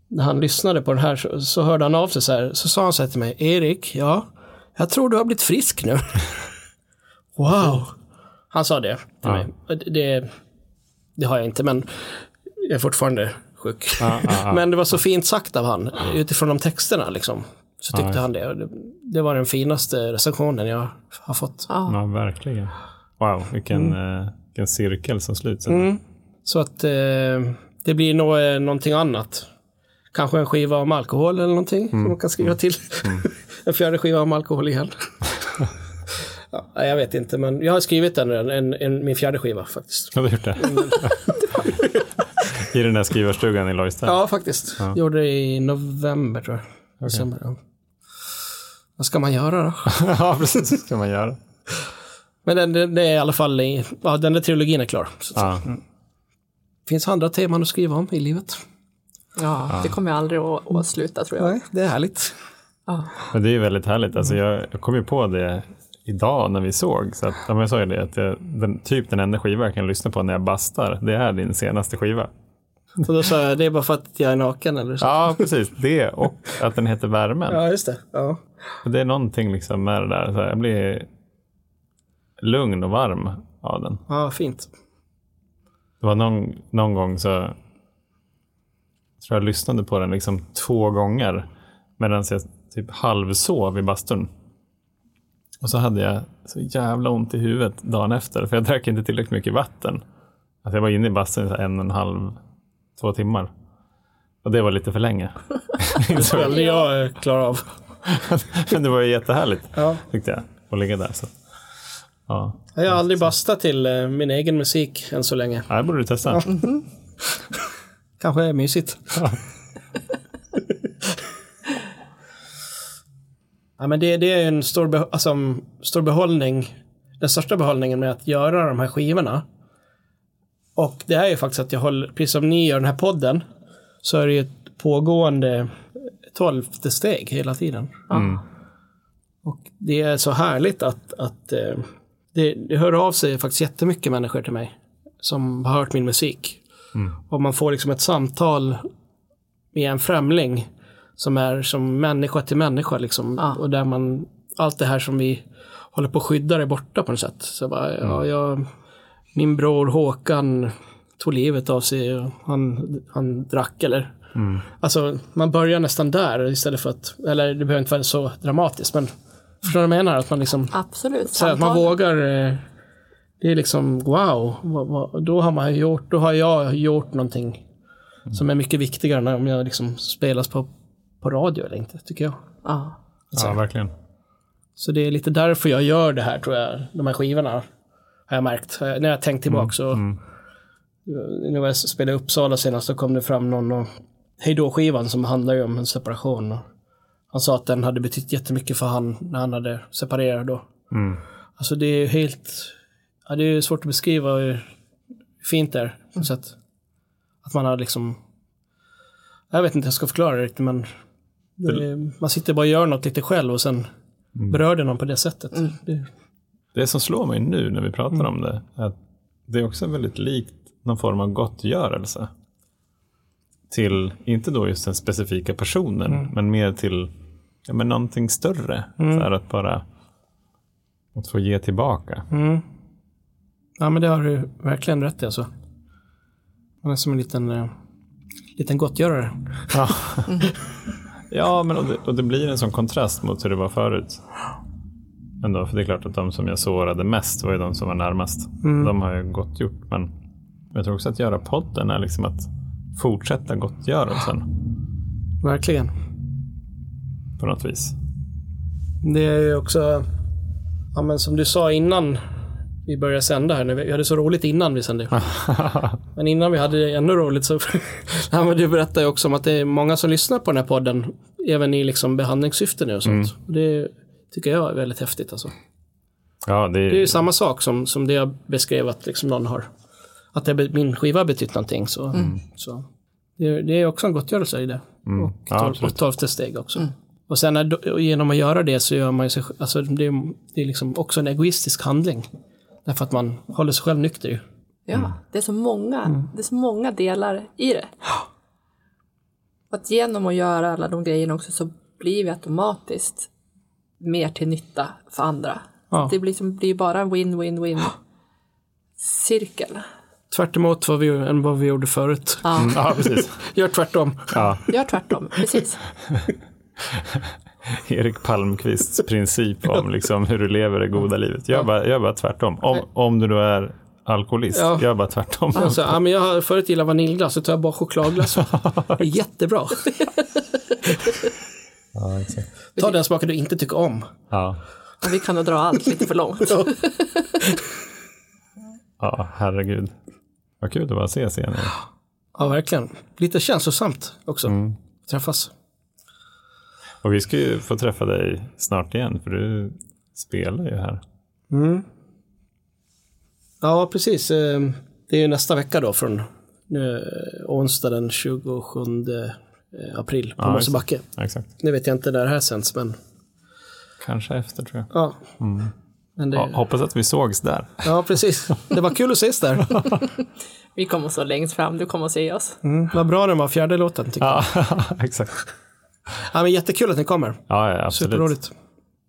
när han lyssnade på den här så, så hörde han av sig så här, så sa han så här till mig, Erik, ja, jag tror du har blivit frisk nu. wow! Han sa det till Ja. mig. Det, det, har jag inte, men jag är fortfarande sjuk. Ja, ja. Men det var så fint sagt av han, utifrån de texterna liksom. Så tyckte han det. Det. Det var den finaste recensionen jag har fått. Ja. Verkligen. Wow, vilken, eh, vilken cirkel som sluts. Mm. Så att eh, det blir nog eh, någonting annat. Kanske en skiva om alkohol eller någonting som man kan skriva till. en fjärde skiva om alkohol igen. ja, jag vet inte, men jag har skrivit den, en, en, en, min fjärde skiva faktiskt. Har du gjort det? I den där skrivarstugan i Lojsta? Ja, faktiskt. Gjorde det i november tror jag. December, ja. Vad ska man göra då? ja, precis. Det ska man göra. Men den, den, det är i alla fall, i, ja, den där trilogin är klar. Så, Ja. Finns andra teman att skriva om i livet? Ja, det kommer jag aldrig att, att sluta tror jag. Nej, det är härligt. Ja. Men det är väldigt härligt. Alltså jag, jag kom ju på det idag när vi såg. Så att, ja, jag sa ju det, att jag, den, typ den enda skiva jag kan lyssna på när jag bastar, det är din senaste skiva. Och då sa jag, det är bara för att jag är naken eller så. Ja, precis. Det och att den heter Värmen. Ja, just det. Ja. Det är någonting liksom med det där. Så jag blir lugn och varm av den. ja, fint. Det var någon, någon gång så jag tror jag lyssnade på den liksom två gånger medan jag typ halvsov i bastun. Och så hade jag så jävla ont i huvudet dagen efter för jag drack inte tillräckligt mycket vatten. Alltså jag var inne i bastun i en och en halv, två timmar. Och det var lite för länge. Det skulle jag klara av. Men det var ju jättehärligt Ja. tyckte jag. Att ligga där. Så. Ja. Jag har aldrig bastat till eh, min egen musik än så länge. Ja, det borde du testa. Kanske är mysigt. ja, men det, det är en stor, be- alltså, en stor behållning. Den största behållningen med att göra de här skivorna. Och det är ju faktiskt att jag håller, precis som ni gör den här podden, så är det ju ett pågående tolfte steg hela tiden. Och det är så härligt att, att eh, det, det hör av sig faktiskt jättemycket människor till mig som har hört min musik. Och man får liksom ett samtal med en främling som är som människa till människa. Liksom. Ja. Och där man, allt det här som vi håller på att skydda är borta på något sätt. Så bara, ja, jag, min bror Håkan tog livet av sig och han, han drack eller. Alltså man börjar nästan där istället för att, eller det behöver inte vara så dramatiskt men förstår du vad jag menar? Att man liksom Absolut. så att man vågar. eh, Det är liksom wow. Då har man gjort, då har jag gjort någonting som är mycket viktigare än om jag liksom spelas på, på radio eller inte, tycker jag. Ja. Ja, verkligen. Så det är lite därför jag gör det här, tror jag. De här skivorna har jag märkt. Jag- När jag tänkt tillbaka så. När jag spelade i Uppsala senast så kom det fram någon och Hejdå-skivan som handlar ju om en separation. Och han sa att den hade betytt jättemycket för han när han hade separerat då. Mm. Alltså det är helt... Ja, det är svårt att beskriva hur fint det är på något sätt. Att man har liksom... Jag vet inte hur jag ska förklara det riktigt men... Det man sitter bara och gör något lite själv och sen berör det någon på det sättet. Det, Det som slår mig nu när vi pratar om det är att det är också väldigt likt någon form av gottgörelse. Till, inte då just den specifika personen, men mer till ja, men någonting större. Så här att bara att få ge tillbaka. ja men det har du verkligen rätt i alltså. Man är som en liten, eh, liten gottgörare. Ja, ja men och det, och det blir en sån kontrast mot hur det var förut. Ändå, för det är klart att de som jag sårade mest var ju de som var närmast. De har ju gott gjort, men jag tror också att göra podden är liksom att fortsätta gottgörelsen Verkligen. På något vis. Det är ju också, ja men som du sa innan vi började sända här, vi, hade så roligt innan vi sände. men innan vi hade det ännu roligt så, ja men du berättade ju också om att det är många som lyssnar på den här podden, även i liksom behandlingssyfte nu och sånt. Och det tycker jag är väldigt häftigt alltså. Ja, det är, Det är ju samma sak som, som det jag beskrev att liksom någon har, att det, min skiva har betytt någonting. Så, så. Det, är- det är också en gottgörelse i det. Och, Ja, tolv, och tolfte steg också. Och sen när, och genom att göra det så gör man ju sig, alltså det, är- det är liksom också en egoistisk handling. Därför att man håller sig själv nykter ju. Ja, det är så många, det är så många delar i det. Att genom att göra alla de grejerna också så blir vi automatiskt mer till nytta för andra. Ja. Det blir, som, blir bara en win-win-win cirkel. Tvärt emot vad vi, än vad vi gjorde förut. ja, precis. Gör tvärtom. Ja, Gör tvärtom, precis. Erik Palmqvists princip om liksom hur du lever det goda livet. Gör bara, gör bara tvärtom. Om, om du då är alkoholist, Ja. gör bara tvärtom. Alltså, ja, men jag har förut gillat vaniljglass, så tar jag bara chokladglass. Det är jättebra. Ja, exakt. Ta den smaken du inte tycker om. Ja. Och vi kan nog dra allt lite för långt. ja, herregud. Vad kul det var att ses igen. Ja, verkligen. Lite känslosamt också. Träffas. Och vi ska ju få träffa dig snart igen, för du spelar ju här. Ja, precis. Eh, Det är ju nästa vecka då från nu, onsdag den 27 eh, april på Ja, Mosebacke. Nu vet jag inte när det här sänds, men Kanske efter tror jag. ja. Men det, Ja, hoppas att vi sågs där. ja, precis. Det var kul att ses där. Vi kommer så längst fram, du kommer att se oss. Mm, vad bra den var, fjärde låten. Tycker jag. Ja, exakt. Ja, men jättekul att ni kommer. Ja, ja absolut. Superroligt.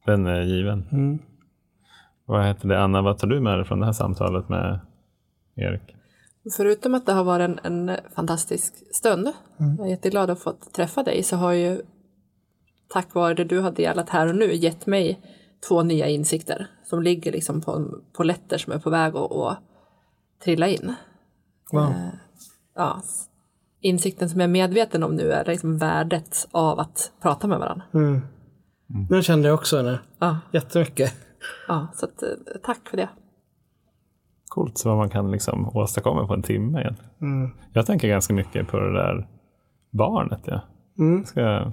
Den är given. Vad heter det, Anna? Vad tar du med dig från det här samtalet med Erik? Förutom att det har varit en, en fantastisk stund, jag är jätteglad att ha fått träffa dig, så har ju tack vare det du har delat här och nu gett mig två nya insikter som ligger liksom på, på lätter som är på väg att, att trilla in. Wow. Ja, s- insikten som jag är medveten om nu är liksom värdet av att prata med varandra. Mm. Den kände jag också nu. Ja, Jättemycket. ja, så att, eh, tack för det. Coolt så vad man kan liksom åstadkomma på en timme egentligen. Jag tänker ganska mycket på det där barnet. Ja. Jag ska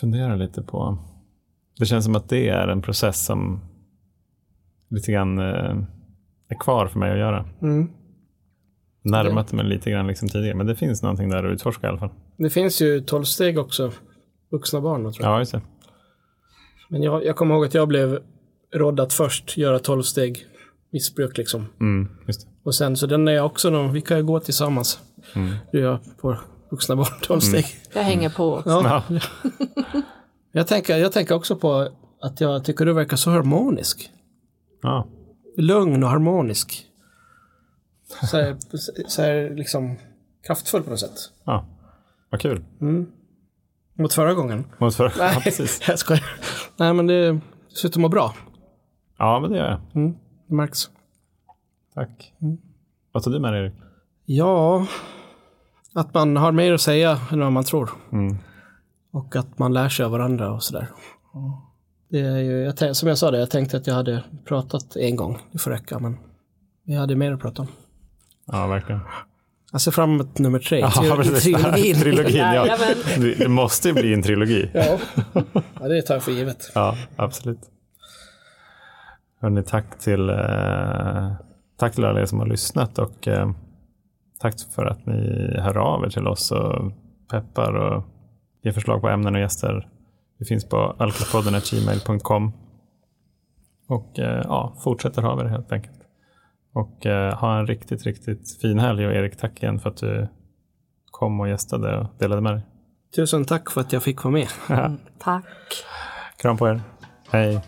fundera lite på. Det känns som att det är en process som lite grann eh, är kvar för mig att göra. Mm. Närmat mig lite grann liksom tidigare. Men det finns någonting där att utforska i alla fall. Det finns ju tolvsteg också. Vuxna barn då, tror jag. Ja, just det. Men jag, jag kommer ihåg att jag blev rådd att först göra tolvsteg missbruk liksom. Mm, just det. Och sen så den är jag också någon, vi kan ju gå tillsammans. Du och jag på vuxna barn tolvsteg. Jag hänger på också. Ja. Ja. Jag, tänker, jag tänker också på att jag tycker du verkar så harmonisk. Ja. Lugn och harmonisk. Så här, så här liksom kraftfull på något sätt. ja. Vad kul. Mot förra gången. Mot för... ja, precis. jag skojar. Nej men det ser ut att må bra. ja, men det gör jag. Mm, det märks. Tack. Vad tar du med dig, Erik? Ja, att man har mer att säga än vad man tror. Mm. Och att man lär sig av varandra och sådär. Det är ju, jag som jag sa det, jag tänkte att jag hade pratat en gång. Det får räcka, men vi hade mer att prata om. Ja, verkligen. Jag ser fram emot nummer tre. Ja, trilogin. Trilogin, ja. Det måste ju bli en trilogi. ja. ja, det tar jag för givet. Ja, absolut. Hörrni, tack till, eh, tack till alla er som har lyssnat och eh, tack för att ni hör av er till oss och peppar och ger förslag på ämnen och gäster. Vi finns på alkapodden.gmail.com och eh, ja, fortsätter ha er helt enkelt. Och eh, ha en riktigt, riktigt fin helg och Erik, tack igen för att du kom och gästade och delade med dig. Tusen tack för att jag fick vara med. Tack. Kram på er. Hej.